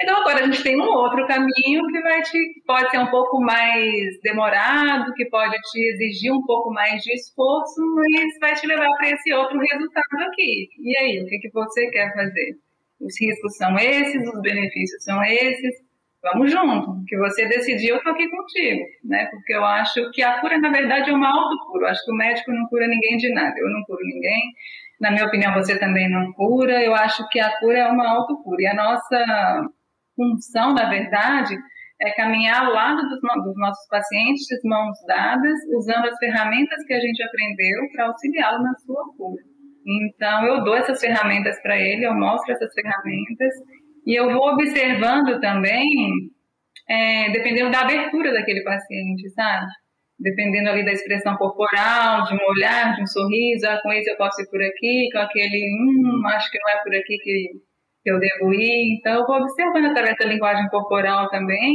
Então agora a gente tem um outro caminho que vai te pode ser um pouco mais demorado, que pode te exigir um pouco mais de esforço, mas vai te levar para esse outro resultado aqui. E aí, o que, que você quer fazer? Os riscos são esses, os benefícios são esses. Vamos junto. Que você decidir, eu tô aqui contigo, né? Porque eu acho que a cura, na verdade, é uma autocura. Eu acho que o médico não cura ninguém de nada. Eu não curo ninguém. Na minha opinião, você também não cura. Eu acho que a cura é uma autocura. E a nossa função, na verdade, é caminhar ao lado dos, dos nossos pacientes, mãos dadas, usando as ferramentas que a gente aprendeu para auxiliá-lo na sua cura. Então, eu dou essas ferramentas para ele, eu mostro essas ferramentas e eu vou observando também, é, dependendo da abertura daquele paciente, sabe? Dependendo ali da expressão corporal, de um olhar, de um sorriso, ah, com esse eu posso ir por aqui, com aquele, hum, acho que não é por aqui que, que eu devo ir. Então, eu vou observando através da linguagem corporal também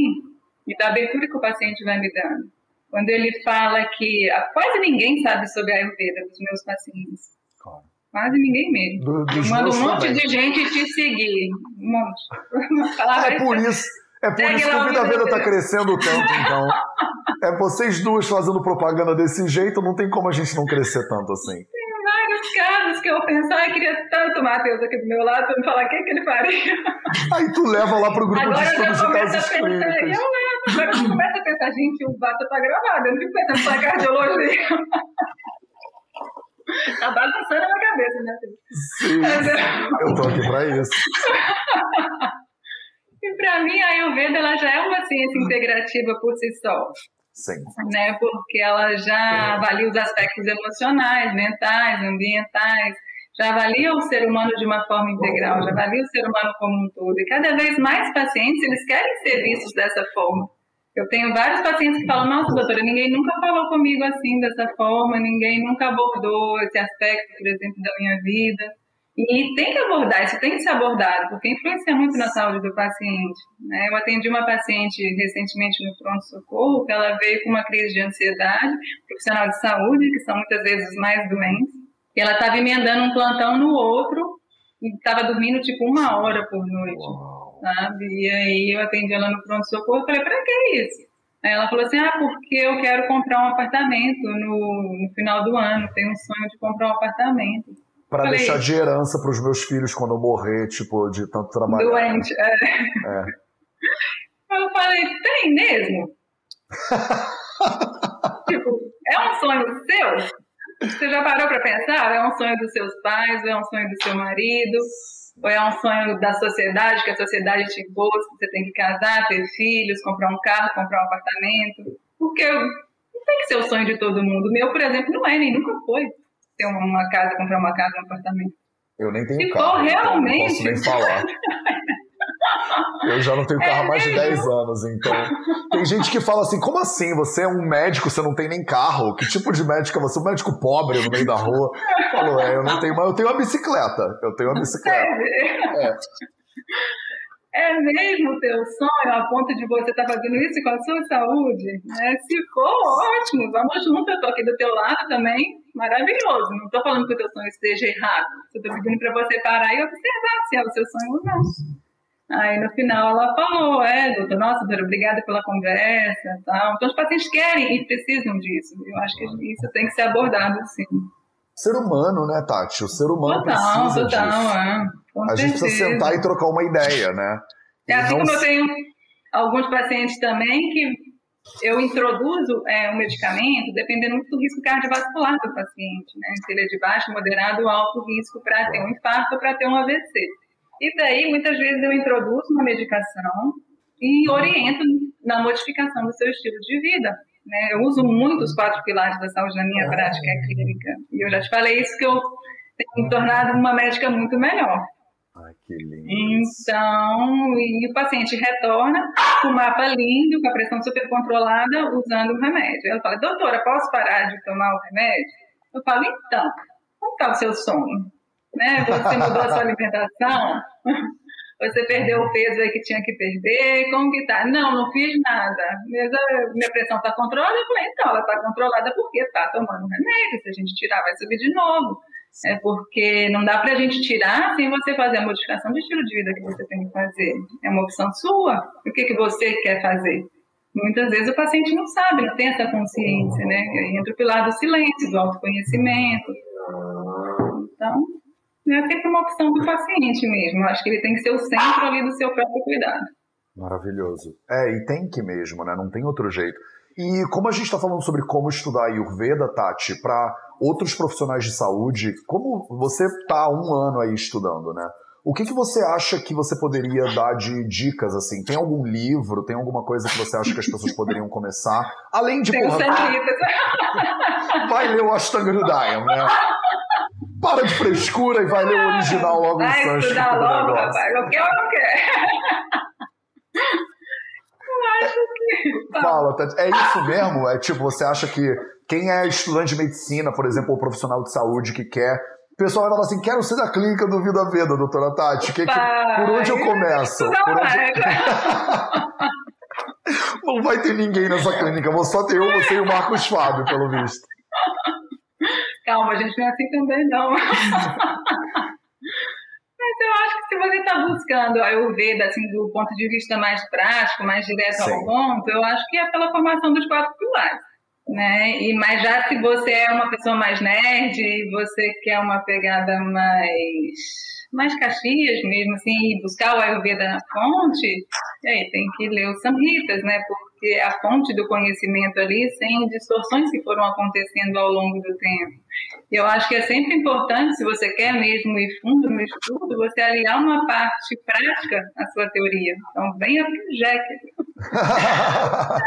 e da abertura que o paciente vai me dando. Quando ele fala que ah, quase ninguém sabe sobre a Ayurveda dos meus pacientes. Claro. Quase ninguém mesmo. Do- dos meus um monte também. de gente te seguir. Um monte. É por isso, é por Segue isso que o Vida Vida Veda tá Veda. crescendo tanto, então. É vocês duas fazendo propaganda desse jeito, não tem como a gente não crescer tanto assim. Tem vários casos que eu penso, ai, queria tanto o Matheus aqui do meu lado para me falar o que, que ele faria. Aí tu leva lá pro grupo de Agora eu estudos de casos pensar, eu clínicos. levo. Agora eu começo a pensar, gente, o Vata tá gravado, eu não fico pensando só em cardiologia. Tá bagunçando a minha cabeça, né? Sim, eu- eu tô aqui pra isso. E para mim, a Ayurveda ela já é uma ciência integrativa por si só. Sim. né? Porque ela já avalia os aspectos emocionais, mentais, ambientais, já avalia o ser humano de uma forma integral, já avalia o ser humano como um todo. E cada vez mais pacientes eles querem ser vistos dessa forma. Eu tenho vários pacientes que falam, nossa, doutora, ninguém nunca falou comigo assim, dessa forma, ninguém nunca abordou esse aspecto, por exemplo, da minha vida. E tem que abordar, isso tem que ser abordado, porque influencia muito na saúde do paciente. Né? Eu atendi uma paciente recentemente no pronto-socorro, que ela veio com uma crise de ansiedade, profissional de saúde, que são muitas vezes os mais doentes, e ela estava emendando um plantão no outro, e estava dormindo tipo uma hora por noite. Uau sabe? E aí eu atendi ela no pronto-socorro e falei, pra que isso? Aí ela falou assim, ah, porque eu quero comprar um apartamento no, no final do ano, tenho um sonho de comprar um apartamento. Para deixar de herança para os meus filhos quando eu morrer, tipo, de tanto trabalhar. Doente, é. é. Eu falei, tem mesmo? tipo, é um sonho seu? Você já parou para pensar? É um sonho dos seus pais? É um sonho do seu marido? Ou é um sonho da sociedade, que a sociedade te impôs, que você tem que casar, ter filhos, comprar um carro, comprar um apartamento? Porque não tem que ser o sonho de todo mundo. O meu, por exemplo, não é, nem nunca foi ter uma casa, comprar uma casa, um apartamento. Eu nem tenho Se carro, for realmente... não posso nem falar. Eu já não tenho carro há é mais de 10 anos, então. Tem gente que fala assim: como assim? Você é um médico, você não tem nem carro? Que tipo de médico é você? Um médico pobre no meio da rua? Falou, é, eu não tenho, mas eu tenho uma bicicleta. Eu tenho uma bicicleta. É. É mesmo o teu sonho a ponto de você estar tá fazendo isso com a sua saúde? É, se for, ótimo, vamos junto, eu estou aqui do teu lado também, maravilhoso. Não estou falando que o teu sonho esteja errado, estou pedindo para você parar e observar se é o seu sonho ou não. Aí no final ela falou, é, doutor, nossa, doutora, obrigada pela conversa tal. Então os pacientes querem e precisam disso. Eu acho que isso tem que ser abordado, sim. Ser humano, né, Tati? O ser humano total, precisa total, disso. É. Com a gente precisa sentar e trocar uma ideia, né? É assim como eu tenho alguns pacientes também que eu introduzo é, um medicamento dependendo muito do risco cardiovascular do paciente, né? Se ele é de baixo, moderado ou alto risco para ter um infarto ou para ter um AVC. E daí, muitas vezes, eu introduzo uma medicação e oriento na modificação do seu estilo de vida. Né? Eu uso muito os quatro pilares da saúde na minha prática clínica. E eu já te falei isso que eu tenho me tornado uma médica muito melhor. Ai, que lindo. Então, e o paciente retorna com o mapa lindo, com a pressão super controlada, usando o remédio. Ela fala, doutora, posso parar de tomar o remédio? Eu falo, então, como está o seu sono? Né? Você mudou a sua alimentação? Você perdeu o peso aí que tinha que perder? Como que tá? Não, não fiz nada. Minha pressão está controlada? Eu falei, então, ela está controlada porque está tomando remédio. Se a gente tirar, vai subir de novo. É porque não dá para a gente tirar sem você fazer a modificação de estilo de vida que você tem que fazer. É uma opção sua. O que, que você quer fazer? Muitas vezes o paciente não sabe, não tem essa consciência, né? Entra o pilar do silêncio, do autoconhecimento. Então, é sempre uma opção do paciente mesmo. Acho que ele tem que ser o centro ali do seu próprio cuidado. Maravilhoso. É, e tem que mesmo, né? Não tem outro jeito. E como a gente está falando sobre como estudar Ayurveda, Tati, para outros profissionais de saúde, como você está um ano aí estudando, né? O que, que você acha que você poderia dar de dicas, assim? Tem algum livro, tem alguma coisa que você acha que as pessoas poderiam começar? Além de, tem porra... Vai ler o Ashtanga Hridayam, né? Para de frescura e vai ler o original logo vai Sanskrit. Vai estudar logo, rapaz. Não quer ou não que... Fala, Tati. É isso mesmo? É tipo, você acha que quem é estudante de medicina, por exemplo, ou profissional de saúde que quer o pessoal vai falar assim: quero ser da clínica do Vida Veda, doutora Tati. Que, que, por onde eu começo? Não, onde... Não vai ter ninguém nessa clínica, vou só ter eu, você e o Marcos Fábio, pelo visto. Calma, a gente não é assim também, não. Mas eu acho que se você está buscando a Ayurveda assim, do ponto de vista mais prático, mais direto Sim. ao ponto, eu acho que é pela formação dos quatro pilares. Né? E, mas já se você é uma pessoa mais nerd, você quer uma pegada mais mais Caxias mesmo, assim, buscar o Ayurveda na fonte, aí tem que ler os Samhitas, né? Porque a fonte do conhecimento ali, sem distorções que foram acontecendo ao longo do tempo. Eu acho que é sempre importante, se você quer mesmo ir fundo no estudo, você aliar uma parte prática à sua teoria. Então, venha para o Jack.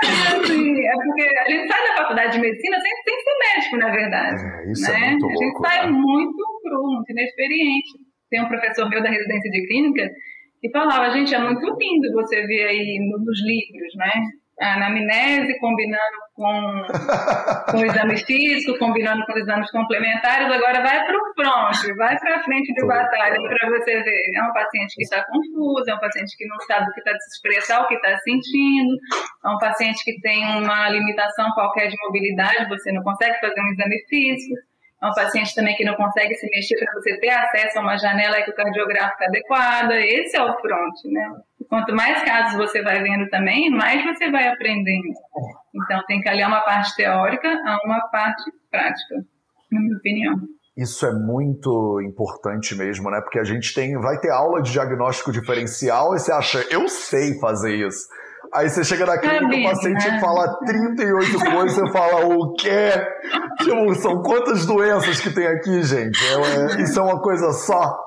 é, assim, é porque a gente sai da faculdade de medicina sem, sem ser médico, na verdade. É, isso é né? é muito louco, A gente sai muito cru, muito inexperiente tem um professor meu da residência de clínica que falava, gente, é muito lindo você ver aí nos livros, né? A anamnese, combinando com, com o exame físico, combinando com os exames complementares, agora vai para o front, vai para a frente de batalha para você ver. É um paciente que está confuso, é um paciente que não sabe o que está se expressar, o que está sentindo, é um paciente que tem uma limitação qualquer de mobilidade, você não consegue fazer um exame físico é um paciente também que não consegue se mexer para você ter acesso a uma janela ecocardiográfica adequada. Esse é o front, né? Quanto mais casos você vai vendo também, mais você vai aprendendo. Então, tem que aliar uma parte teórica a uma parte prática, na minha opinião. Isso é muito importante mesmo, né? Porque a gente tem, vai ter aula de diagnóstico diferencial e você acha, eu sei fazer isso. Aí você chega na clínica, o paciente né? fala 38 coisas, você fala o quê? Tipo, são quantas doenças que tem aqui, gente? É, é, isso é uma coisa só.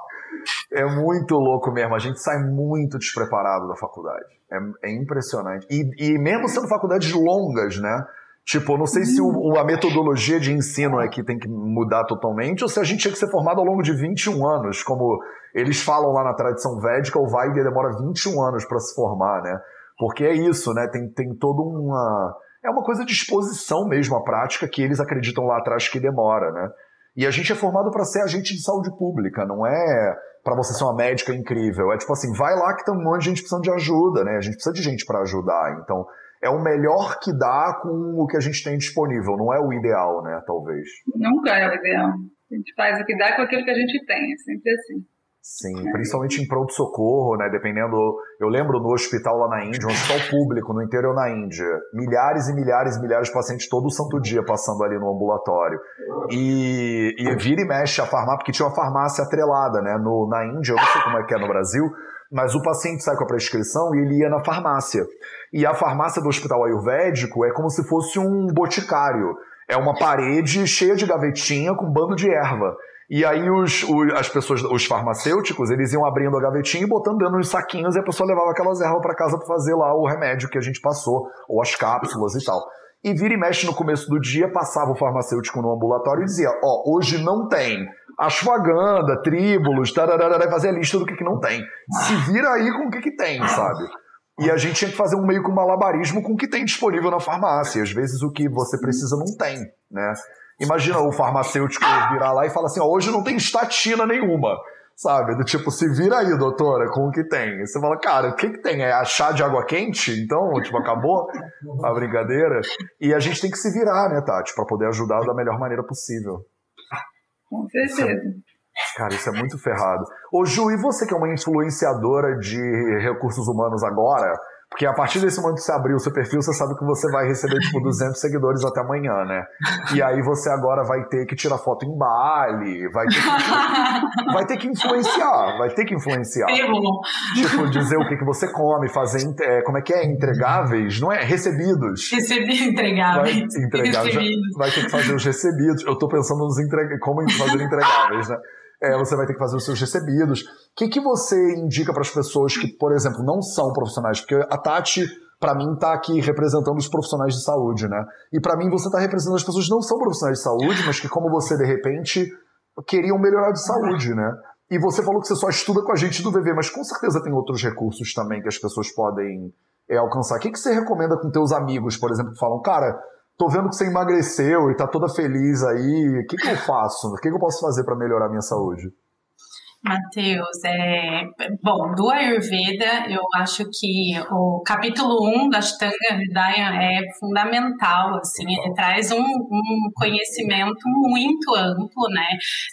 É muito louco mesmo. A gente sai muito despreparado da faculdade. É, é impressionante. E, e, mesmo sendo faculdades longas, né? Tipo, não sei se o, a metodologia de ensino é que tem que mudar totalmente ou se a gente tinha que ser formado ao longo de 21 anos, como eles falam lá na tradição védica, o Weigel demora 21 anos para se formar, né? Porque é isso, né? Tem, tem toda uma. É uma coisa de exposição mesmo à prática que eles acreditam lá atrás que demora, né? E a gente é formado para ser agente de saúde pública, não é para você ser uma médica incrível. É tipo assim, vai lá que tem um monte de gente precisando de ajuda, né? A gente precisa de gente para ajudar. Então, é o melhor que dá com o que a gente tem disponível, não é o ideal, né? Talvez. Nunca é o ideal. A gente faz o que dá com aquilo que a gente tem, é sempre assim. Sim, principalmente em pronto-socorro, né? Dependendo. Eu lembro no hospital lá na Índia, um hospital público, no interior na Índia, milhares e milhares e milhares de pacientes todo santo dia passando ali no ambulatório. E, e vira e mexe a farmácia, porque tinha uma farmácia atrelada, né? No, na Índia, eu não sei como é que é no Brasil, mas o paciente sai com a prescrição e ele ia na farmácia. E a farmácia do hospital ayurvédico é como se fosse um boticário. É uma parede cheia de gavetinha com um bando de erva. E aí os, os, as pessoas, os farmacêuticos, eles iam abrindo a gavetinha e botando dentro nos saquinhos e a pessoa levava aquelas ervas para casa para fazer lá o remédio que a gente passou, ou as cápsulas e tal. E vira e mexe no começo do dia, passava o farmacêutico no ambulatório e dizia: Ó, oh, hoje não tem ashwagandha, tríbulos, tararara, fazer a lista do que, que não tem. Se vira aí com o que, que tem, sabe? E a gente tinha que fazer um meio com malabarismo com o que tem disponível na farmácia. Às vezes o que você precisa não tem, né? Imagina o farmacêutico virar lá e falar assim: ó, hoje não tem estatina nenhuma. Sabe? Do tipo, se vira aí, doutora, com o que tem. E você fala, cara, o que, que tem? É chá de água quente? Então, tipo, acabou a brincadeira. E a gente tem que se virar, né, Tati, para poder ajudar da melhor maneira possível. Com certeza. Cara, isso é muito ferrado. Ô, Ju, e você que é uma influenciadora de recursos humanos agora, porque a partir desse momento que você abrir o seu perfil, você sabe que você vai receber, tipo, 200 seguidores até amanhã, né? E aí você agora vai ter que tirar foto em Bali, vai ter que, vai ter que influenciar, vai ter que influenciar. Tipo, dizer o que, que você come, fazer, é, como é que é? Entregáveis, não é? Recebidos. Recebidos, entregáveis. Vai, entregáveis vai ter que fazer os recebidos. Eu tô pensando nos como fazer entregáveis, né? É, você vai ter que fazer os seus recebidos. O que, que você indica para as pessoas que, por exemplo, não são profissionais? Porque a Tati, para mim, está aqui representando os profissionais de saúde, né? E para mim, você está representando as pessoas que não são profissionais de saúde, mas que, como você, de repente, queriam melhorar de saúde, né? E você falou que você só estuda com a gente do VV, mas com certeza tem outros recursos também que as pessoas podem é, alcançar. O que, que você recomenda com teus amigos, por exemplo, que falam, cara, tô vendo que você emagreceu e tá toda feliz aí. O que, que eu faço? O que, que eu posso fazer para melhorar a minha saúde? Matheus, é, bom, do Ayurveda, eu acho que o capítulo 1 um da Ashtanga Hridaya é fundamental, assim, ele traz um, um conhecimento muito amplo, né,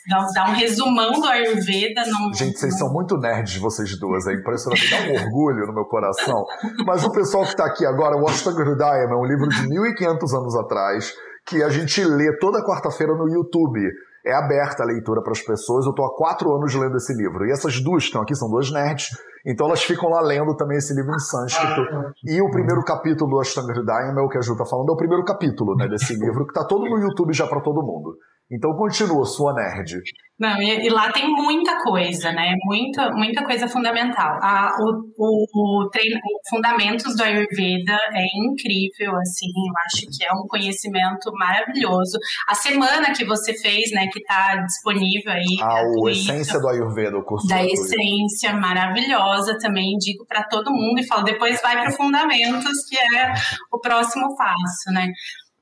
dá, dá, um resumão do Ayurveda. Num, Gente, vocês são muito nerds, vocês duas, é impressionante, dá um orgulho no meu coração, mas o pessoal que está aqui agora, o Ashtanga Hridaya é um livro de 1500 anos atrás, que a gente lê toda quarta-feira no YouTube é aberta a leitura para as pessoas. Eu estou há quatro anos lendo esse livro. E essas duas que estão aqui são duas nerds, então elas ficam lá lendo também esse livro em sânscrito. E o primeiro capítulo do Ashtanga Hridayam é o que a Ju está falando, é o primeiro capítulo né, desse livro, que está todo no YouTube já para todo mundo. Então continua, sua nerd. Não, e, e, lá tem muita coisa, né? Muita, muita coisa fundamental. A, o, o, o treino, Fundamentos do Ayurveda é incrível, assim, eu acho que é um conhecimento maravilhoso. A semana que você fez, né, que está disponível aí. Ah, o Essência do Ayurveda, o curso. Da Essência, maravilhosa, também indico para todo mundo e falo, depois vai para Fundamentos, que é o próximo passo, né?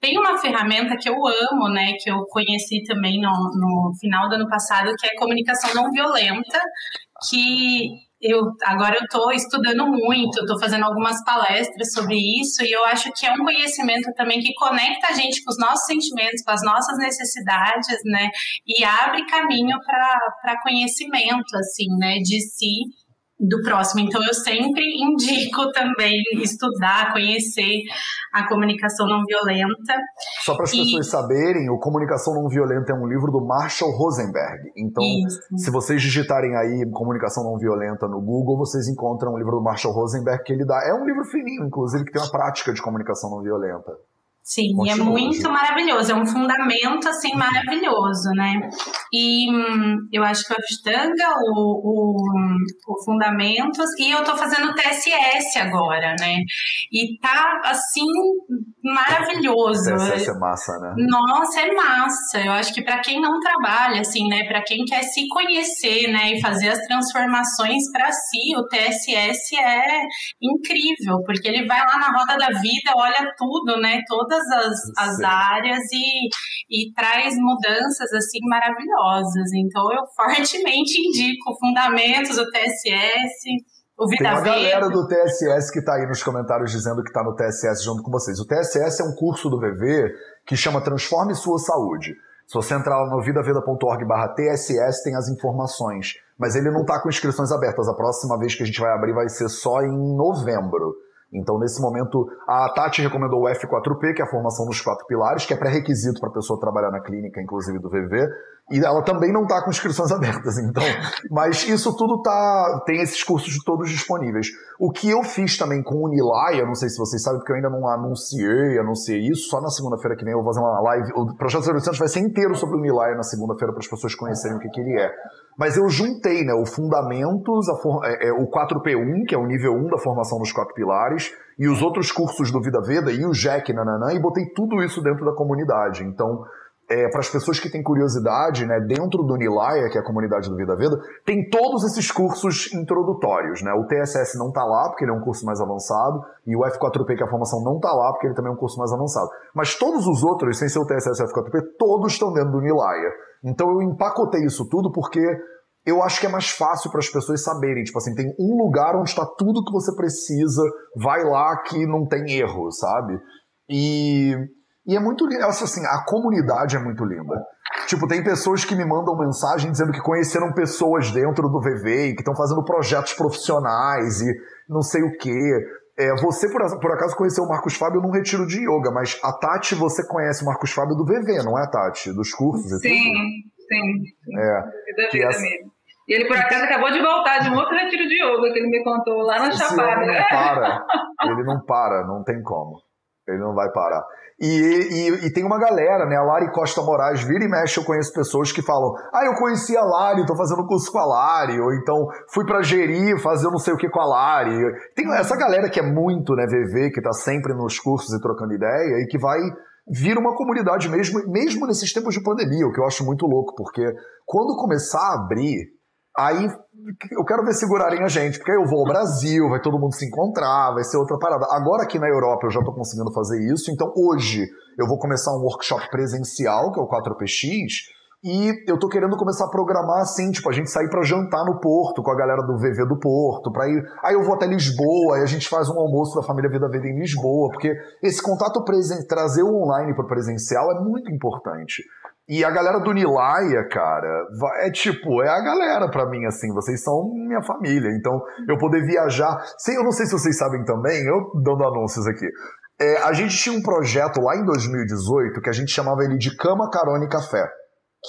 Tem uma ferramenta que eu amo, né, que eu conheci também no, no final do ano passado, que é comunicação não violenta, que eu agora eu estou estudando muito, estou fazendo algumas palestras sobre isso e eu acho que é um conhecimento também que conecta a gente com os nossos sentimentos, com as nossas necessidades, né? E abre caminho para conhecimento, assim, né? De si do próximo. Então, eu sempre indico também estudar, conhecer a comunicação não violenta. Só para as e... pessoas saberem, o Comunicação Não Violenta é um livro do Marshall Rosenberg. Então, Isso. se vocês digitarem aí Comunicação Não Violenta no Google, vocês encontram o livro do Marshall Rosenberg que ele dá. É um livro fininho, inclusive, que tem uma prática de comunicação não violenta. Sim, Continua, é muito gente. maravilhoso, é um fundamento assim maravilhoso, né? E hum, eu acho que o Ashtanga, o, o, o Fundamentos, e eu tô fazendo o TSS agora, né? E tá assim maravilhoso. O TSS é massa, né? Nossa, é massa. Eu acho que para quem não trabalha assim, né, para quem quer se conhecer, né, e fazer as transformações para si, o TSS é incrível, porque ele vai lá na roda da vida, olha tudo, né, toda todas as, as áreas e, e traz mudanças assim maravilhosas. Então eu fortemente indico Fundamentos, o TSS. O Vida Tem uma Verde. galera do TSS que está aí nos comentários dizendo que está no TSS junto com vocês. O TSS é um curso do VV que chama Transforme Sua Saúde. Se você entrar lá no vidaveda.org barra TSS, tem as informações. Mas ele não está com inscrições abertas. A próxima vez que a gente vai abrir vai ser só em novembro. Então, nesse momento, a Tati recomendou o F4P, que é a formação dos quatro pilares, que é pré-requisito para a pessoa trabalhar na clínica, inclusive do VV. E ela também não está com inscrições abertas, então. Mas isso tudo tá. Tem esses cursos todos disponíveis. O que eu fiz também com o Nilaya, não sei se vocês sabem, porque eu ainda não anunciei, anunciei isso, só na segunda-feira que vem eu vou fazer uma live. O Projeto Zero Santos vai ser inteiro sobre o Nilaya na segunda-feira para as pessoas conhecerem o que, que ele é. Mas eu juntei, né, o Fundamentos, a, é, é, o 4P1, que é o nível 1 da formação dos quatro pilares, e os outros cursos do Vida Veda, e o Jack, nananã, e botei tudo isso dentro da comunidade. Então, é, para as pessoas que têm curiosidade, né, dentro do Nilaya, que é a comunidade do Vida Veda, tem todos esses cursos introdutórios. Né? O TSS não está lá, porque ele é um curso mais avançado, e o F4P, que é a formação, não está lá, porque ele também é um curso mais avançado. Mas todos os outros, sem ser o TSS e o F4P, todos estão dentro do Nilaya. Então eu empacotei isso tudo porque eu acho que é mais fácil para as pessoas saberem. Tipo assim, tem um lugar onde está tudo que você precisa, vai lá que não tem erro, sabe? E e é muito lindo. Assim, a comunidade é muito linda. Tipo, tem pessoas que me mandam mensagem dizendo que conheceram pessoas dentro do VV e que estão fazendo projetos profissionais e não sei o quê. É, você, por, por, acaso, conheceu o Marcos Fábio num retiro de yoga, mas a Tati, você conhece o Marcos Fábio do VV, não é, Tati? Dos cursos e sim, tudo? Sim, sim. É. Da vida essa... mesmo. E ele, por acaso, acabou de voltar de um outro retiro de yoga que ele me contou lá na Esse Chapada. Ele não para. Ele não para, não tem como. Ele não vai parar. E, e, e, tem uma galera, né? A Lari Costa Moraes, vira e mexe, eu conheço pessoas que falam: Ah, eu conheci a Lari, tô fazendo curso com a Lari, ou então fui pra Geri fazer não sei o que com a Lari. Tem essa galera que é muito, né, VV, que tá sempre nos cursos e trocando ideia e que vai vir uma comunidade mesmo, mesmo nesses tempos de pandemia, o que eu acho muito louco, porque quando começar a abrir, aí eu quero ver segurarem a gente, porque aí eu vou ao Brasil, vai todo mundo se encontrar, vai ser outra parada. Agora aqui na Europa eu já estou conseguindo fazer isso, então hoje eu vou começar um workshop presencial, que é o 4PX, e eu tô querendo começar a programar assim, tipo, a gente sair para jantar no Porto com a galera do VV do Porto, para ir. Aí eu vou até Lisboa, e a gente faz um almoço da família Vida Vida em Lisboa, porque esse contato presen trazer o online para presencial é muito importante. E a galera do Nilaya, cara, é tipo, é a galera para mim, assim, vocês são minha família. Então, eu poder viajar. Sei, eu não sei se vocês sabem também, eu dando anúncios aqui. É, a gente tinha um projeto lá em 2018 que a gente chamava ele de Cama, Carona e Café.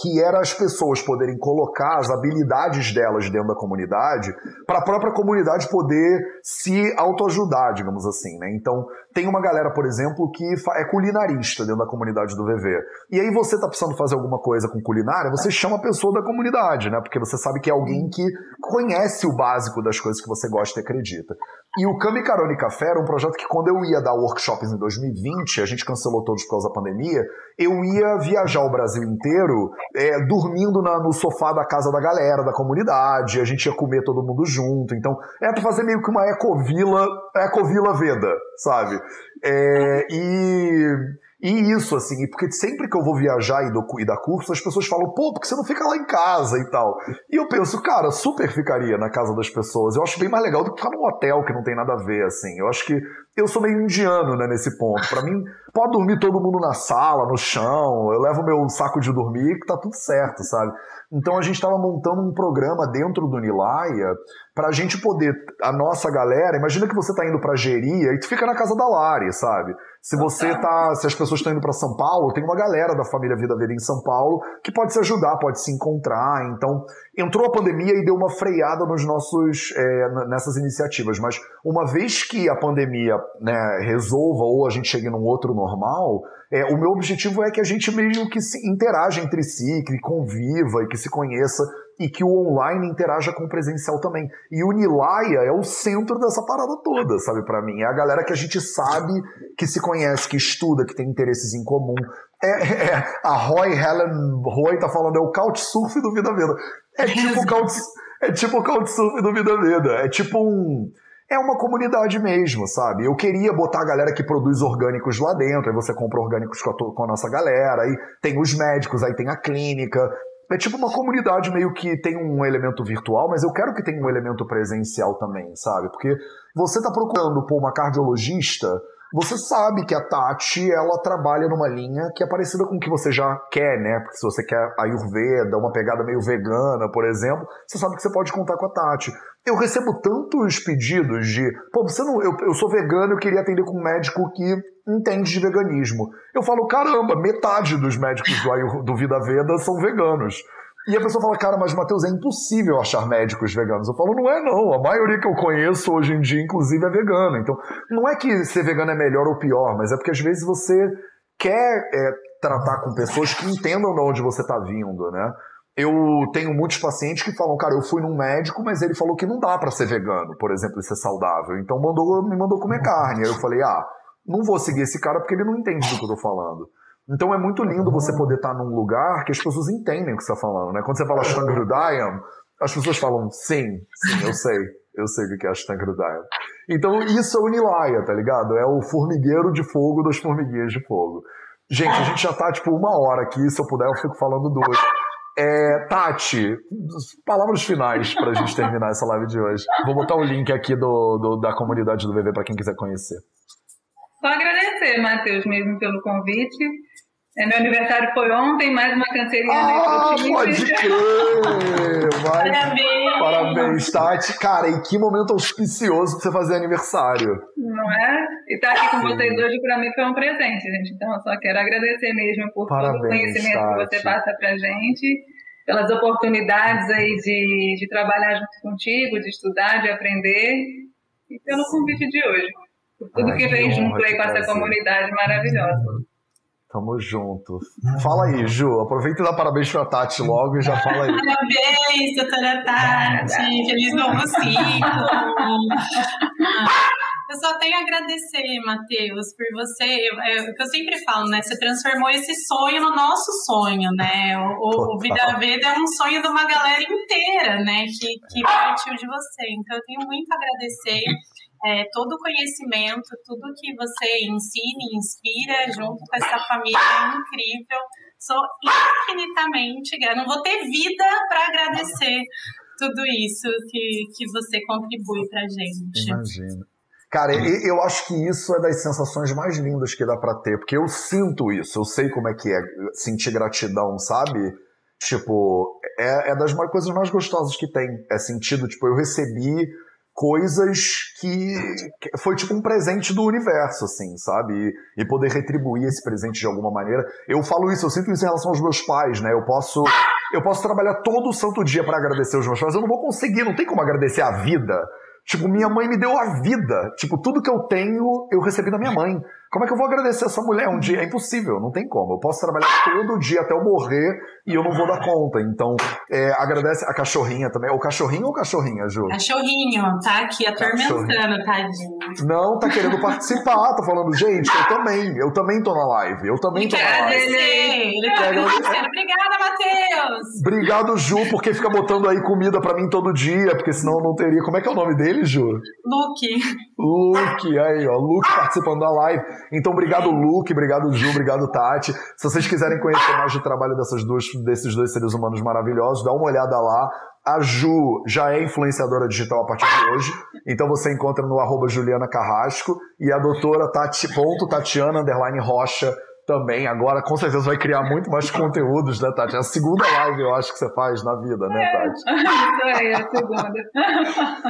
Que era as pessoas poderem colocar as habilidades delas dentro da comunidade para a própria comunidade poder se autoajudar, digamos assim, né? Então, tem uma galera, por exemplo, que é culinarista dentro da comunidade do VV. E aí você tá precisando fazer alguma coisa com culinária, você chama a pessoa da comunidade, né? Porque você sabe que é alguém que conhece o básico das coisas que você gosta e acredita. E o Kami Carone Café era um projeto que quando eu ia dar workshops em 2020, a gente cancelou todos por causa da pandemia, eu ia viajar o Brasil inteiro é, dormindo na, no sofá da casa da galera, da comunidade, a gente ia comer todo mundo junto. Então, é pra fazer meio que uma ecovila, ecovila Veda, sabe? É, e e isso, assim, porque sempre que eu vou viajar e, do, e dar curso, as pessoas falam, pô, porque você não fica lá em casa e tal. E eu penso, cara, super ficaria na casa das pessoas. Eu acho bem mais legal do que ficar num hotel que não tem nada a ver, assim. Eu acho que eu sou meio indiano, né, nesse ponto. Para mim, pode dormir todo mundo na sala, no chão, eu levo meu saco de dormir que tá tudo certo, sabe? Então a gente estava montando um programa dentro do Nilaia para a gente poder, a nossa galera, imagina que você está indo para Geria e tu fica na casa da Lari, sabe? Se você tá, se as pessoas estão indo para São Paulo, tem uma galera da família Vida Verde em São Paulo que pode se ajudar, pode se encontrar. Então, entrou a pandemia e deu uma freada nos nossos é, nessas iniciativas. Mas uma vez que a pandemia né, resolva ou a gente chegue num outro normal, é, o meu objetivo é que a gente meio que se interaja entre si, que conviva e que se conheça e que o online interaja com o presencial também. E o Nilaia é o centro dessa parada toda, sabe, para mim. É a galera que a gente sabe, que se conhece, que estuda, que tem interesses em comum. É, é a Roy Helen Roy tá falando, é o Couchsurf do Vida Veda. É tipo o couch, é tipo o Couchsurf do Vida Veda. É tipo um é uma comunidade mesmo, sabe? Eu queria botar a galera que produz orgânicos lá dentro, aí você compra orgânicos com a, com a nossa galera, aí tem os médicos, aí tem a clínica, é tipo uma comunidade meio que tem um elemento virtual, mas eu quero que tenha um elemento presencial também, sabe? Porque você tá procurando por uma cardiologista, você sabe que a Tati, ela trabalha numa linha que é parecida com o que você já quer, né? Porque se você quer Ayurveda, uma pegada meio vegana, por exemplo, você sabe que você pode contar com a Tati. Eu recebo tantos pedidos de, pô, você não, eu, eu sou vegano, eu queria atender com um médico que entende de veganismo. Eu falo, caramba, metade dos médicos do, do Vida Veda são veganos. E a pessoa fala, cara, mas Matheus, é impossível achar médicos veganos. Eu falo, não é não. A maioria que eu conheço hoje em dia, inclusive, é vegana. Então, não é que ser vegano é melhor ou pior, mas é porque às vezes você quer é, tratar com pessoas que entendam de onde você está vindo, né? Eu tenho muitos pacientes que falam, cara, eu fui num médico, mas ele falou que não dá para ser vegano, por exemplo, e ser saudável. Então mandou, me mandou comer carne. Aí eu falei, ah, não vou seguir esse cara porque ele não entende do que eu tô falando. Então é muito lindo você poder estar num lugar que as pessoas entendem o que você está falando, né? Quando você fala Shangrudayam, as pessoas falam, sim, sim, eu sei, eu sei o que é Shangrudayam. Então isso é o Nilaya, tá ligado? É o formigueiro de fogo das formiguinhas de fogo. Gente, a gente já tá tipo uma hora aqui, se eu puder eu fico falando duas. É, Tati, palavras finais pra gente terminar essa live de hoje. Vou botar o link aqui do, do da comunidade do VV para quem quiser conhecer. Só agradecer, Matheus, mesmo pelo convite. É, meu aniversário foi ontem, mais uma cancerinha ah, pode crer! Parabéns! Parabéns, Tati. Cara, e que momento auspicioso pra você fazer aniversário. Não é? E estar tá aqui com vocês hoje, pra mim, foi um presente, gente. Então, eu só quero agradecer mesmo por Parabéns, todo o conhecimento Tati. que você passa pra gente, pelas oportunidades aí de, de trabalhar junto contigo, de estudar, de aprender, e pelo convite de hoje. Por tudo Ai, que vem junto aí com essa comunidade maravilhosa. Tamo junto. Fala aí, Ju. Aproveita e dá parabéns pra Tati logo e já fala aí. Parabéns, doutora Tati. Feliz novo ciclo. Eu só tenho a agradecer, Matheus, por você. É o que eu sempre falo, né? Você transformou esse sonho no nosso sonho, né? O, o Vida Veda é um sonho de uma galera inteira, né? Que, que partiu de você. Então, eu tenho muito a agradecer é, todo o conhecimento, tudo que você ensina e inspira junto com essa família é incrível. Sou infinitamente grata. Não vou ter vida para agradecer tudo isso que, que você contribui para gente. Imagina. Cara, eu acho que isso é das sensações mais lindas que dá para ter, porque eu sinto isso, eu sei como é que é sentir gratidão, sabe? Tipo, é, é das coisas mais gostosas que tem. É sentido, tipo, eu recebi coisas que, foi tipo um presente do universo, assim, sabe? E, e, poder retribuir esse presente de alguma maneira. Eu falo isso, eu sinto isso em relação aos meus pais, né? Eu posso, eu posso trabalhar todo o santo dia para agradecer os meus pais, eu não vou conseguir, não tem como agradecer a vida. Tipo, minha mãe me deu a vida. Tipo, tudo que eu tenho, eu recebi da minha mãe. Como é que eu vou agradecer essa mulher um dia? É impossível, não tem como. Eu posso trabalhar todo dia até eu morrer e eu não vou dar conta. Então, é, agradece a cachorrinha também. O cachorrinho ou cachorrinha, Ju? Cachorrinho, tá aqui atormentando, tadinho. Não, tá querendo participar, tá falando, gente, eu também, eu também tô na live, eu também tô na live. Ele agradecendo. Obrigada, Matheus. Obrigado, Ju, porque fica botando aí comida pra mim todo dia, porque senão eu não teria. Como é que é o nome dele, Ju? Luke. Luke, aí, ó, Luke participando da live. Então, obrigado, Luke, obrigado, Ju, obrigado, Tati. Se vocês quiserem conhecer mais do trabalho dessas duas, desses dois seres humanos maravilhosos, dá uma olhada lá. A Ju já é influenciadora digital a partir de hoje, então você encontra no arroba Juliana Carrasco. E a doutora Tati, ponto, Tatiana underline Rocha também. Agora, com certeza, vai criar muito mais conteúdos, né, Tati? É a segunda live, eu acho, que você faz na vida, né, Tati? É, é a segunda.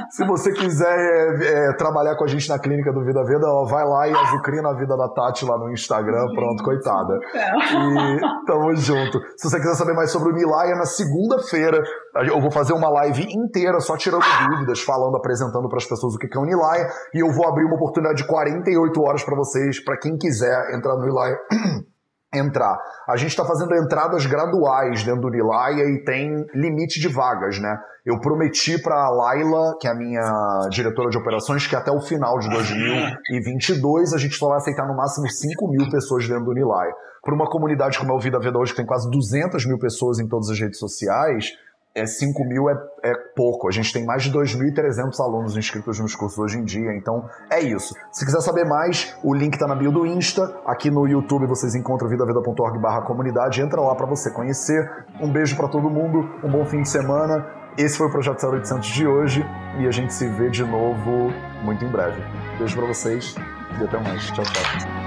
Se você quiser é, é, trabalhar com a gente na clínica do Vida Veda, ó, vai lá e azucrina a vida da Tati lá no Instagram. Pronto, coitada. E tamo junto. Se você quiser saber mais sobre o Nilaya, na segunda-feira eu vou fazer uma live inteira só tirando dúvidas, falando, apresentando para as pessoas o que é o Nilaya. E eu vou abrir uma oportunidade de 48 horas para vocês, para quem quiser entrar no Nilaya entrar. A gente está fazendo entradas graduais dentro do Nilaya e tem limite de vagas, né? Eu prometi para a Laila, que é a minha diretora de operações, que até o final de 2022 a gente só vai aceitar no máximo 5 mil pessoas dentro do Nilaya. Para uma comunidade como é o Vida Veda hoje, que tem quase 200 mil pessoas em todas as redes sociais, é 5 mil é, é pouco. A gente tem mais de 2.300 alunos inscritos nos cursos hoje em dia, então é isso. Se quiser saber mais, o link está na bio do Insta. Aqui no YouTube vocês encontram vidaveda.org barra comunidade. Entra lá para você conhecer. Um beijo para todo mundo, um bom fim de semana. Esse foi o Projeto 0800 de hoje e a gente se vê de novo muito em breve. Beijo para vocês e até mais. Tchau, tchau.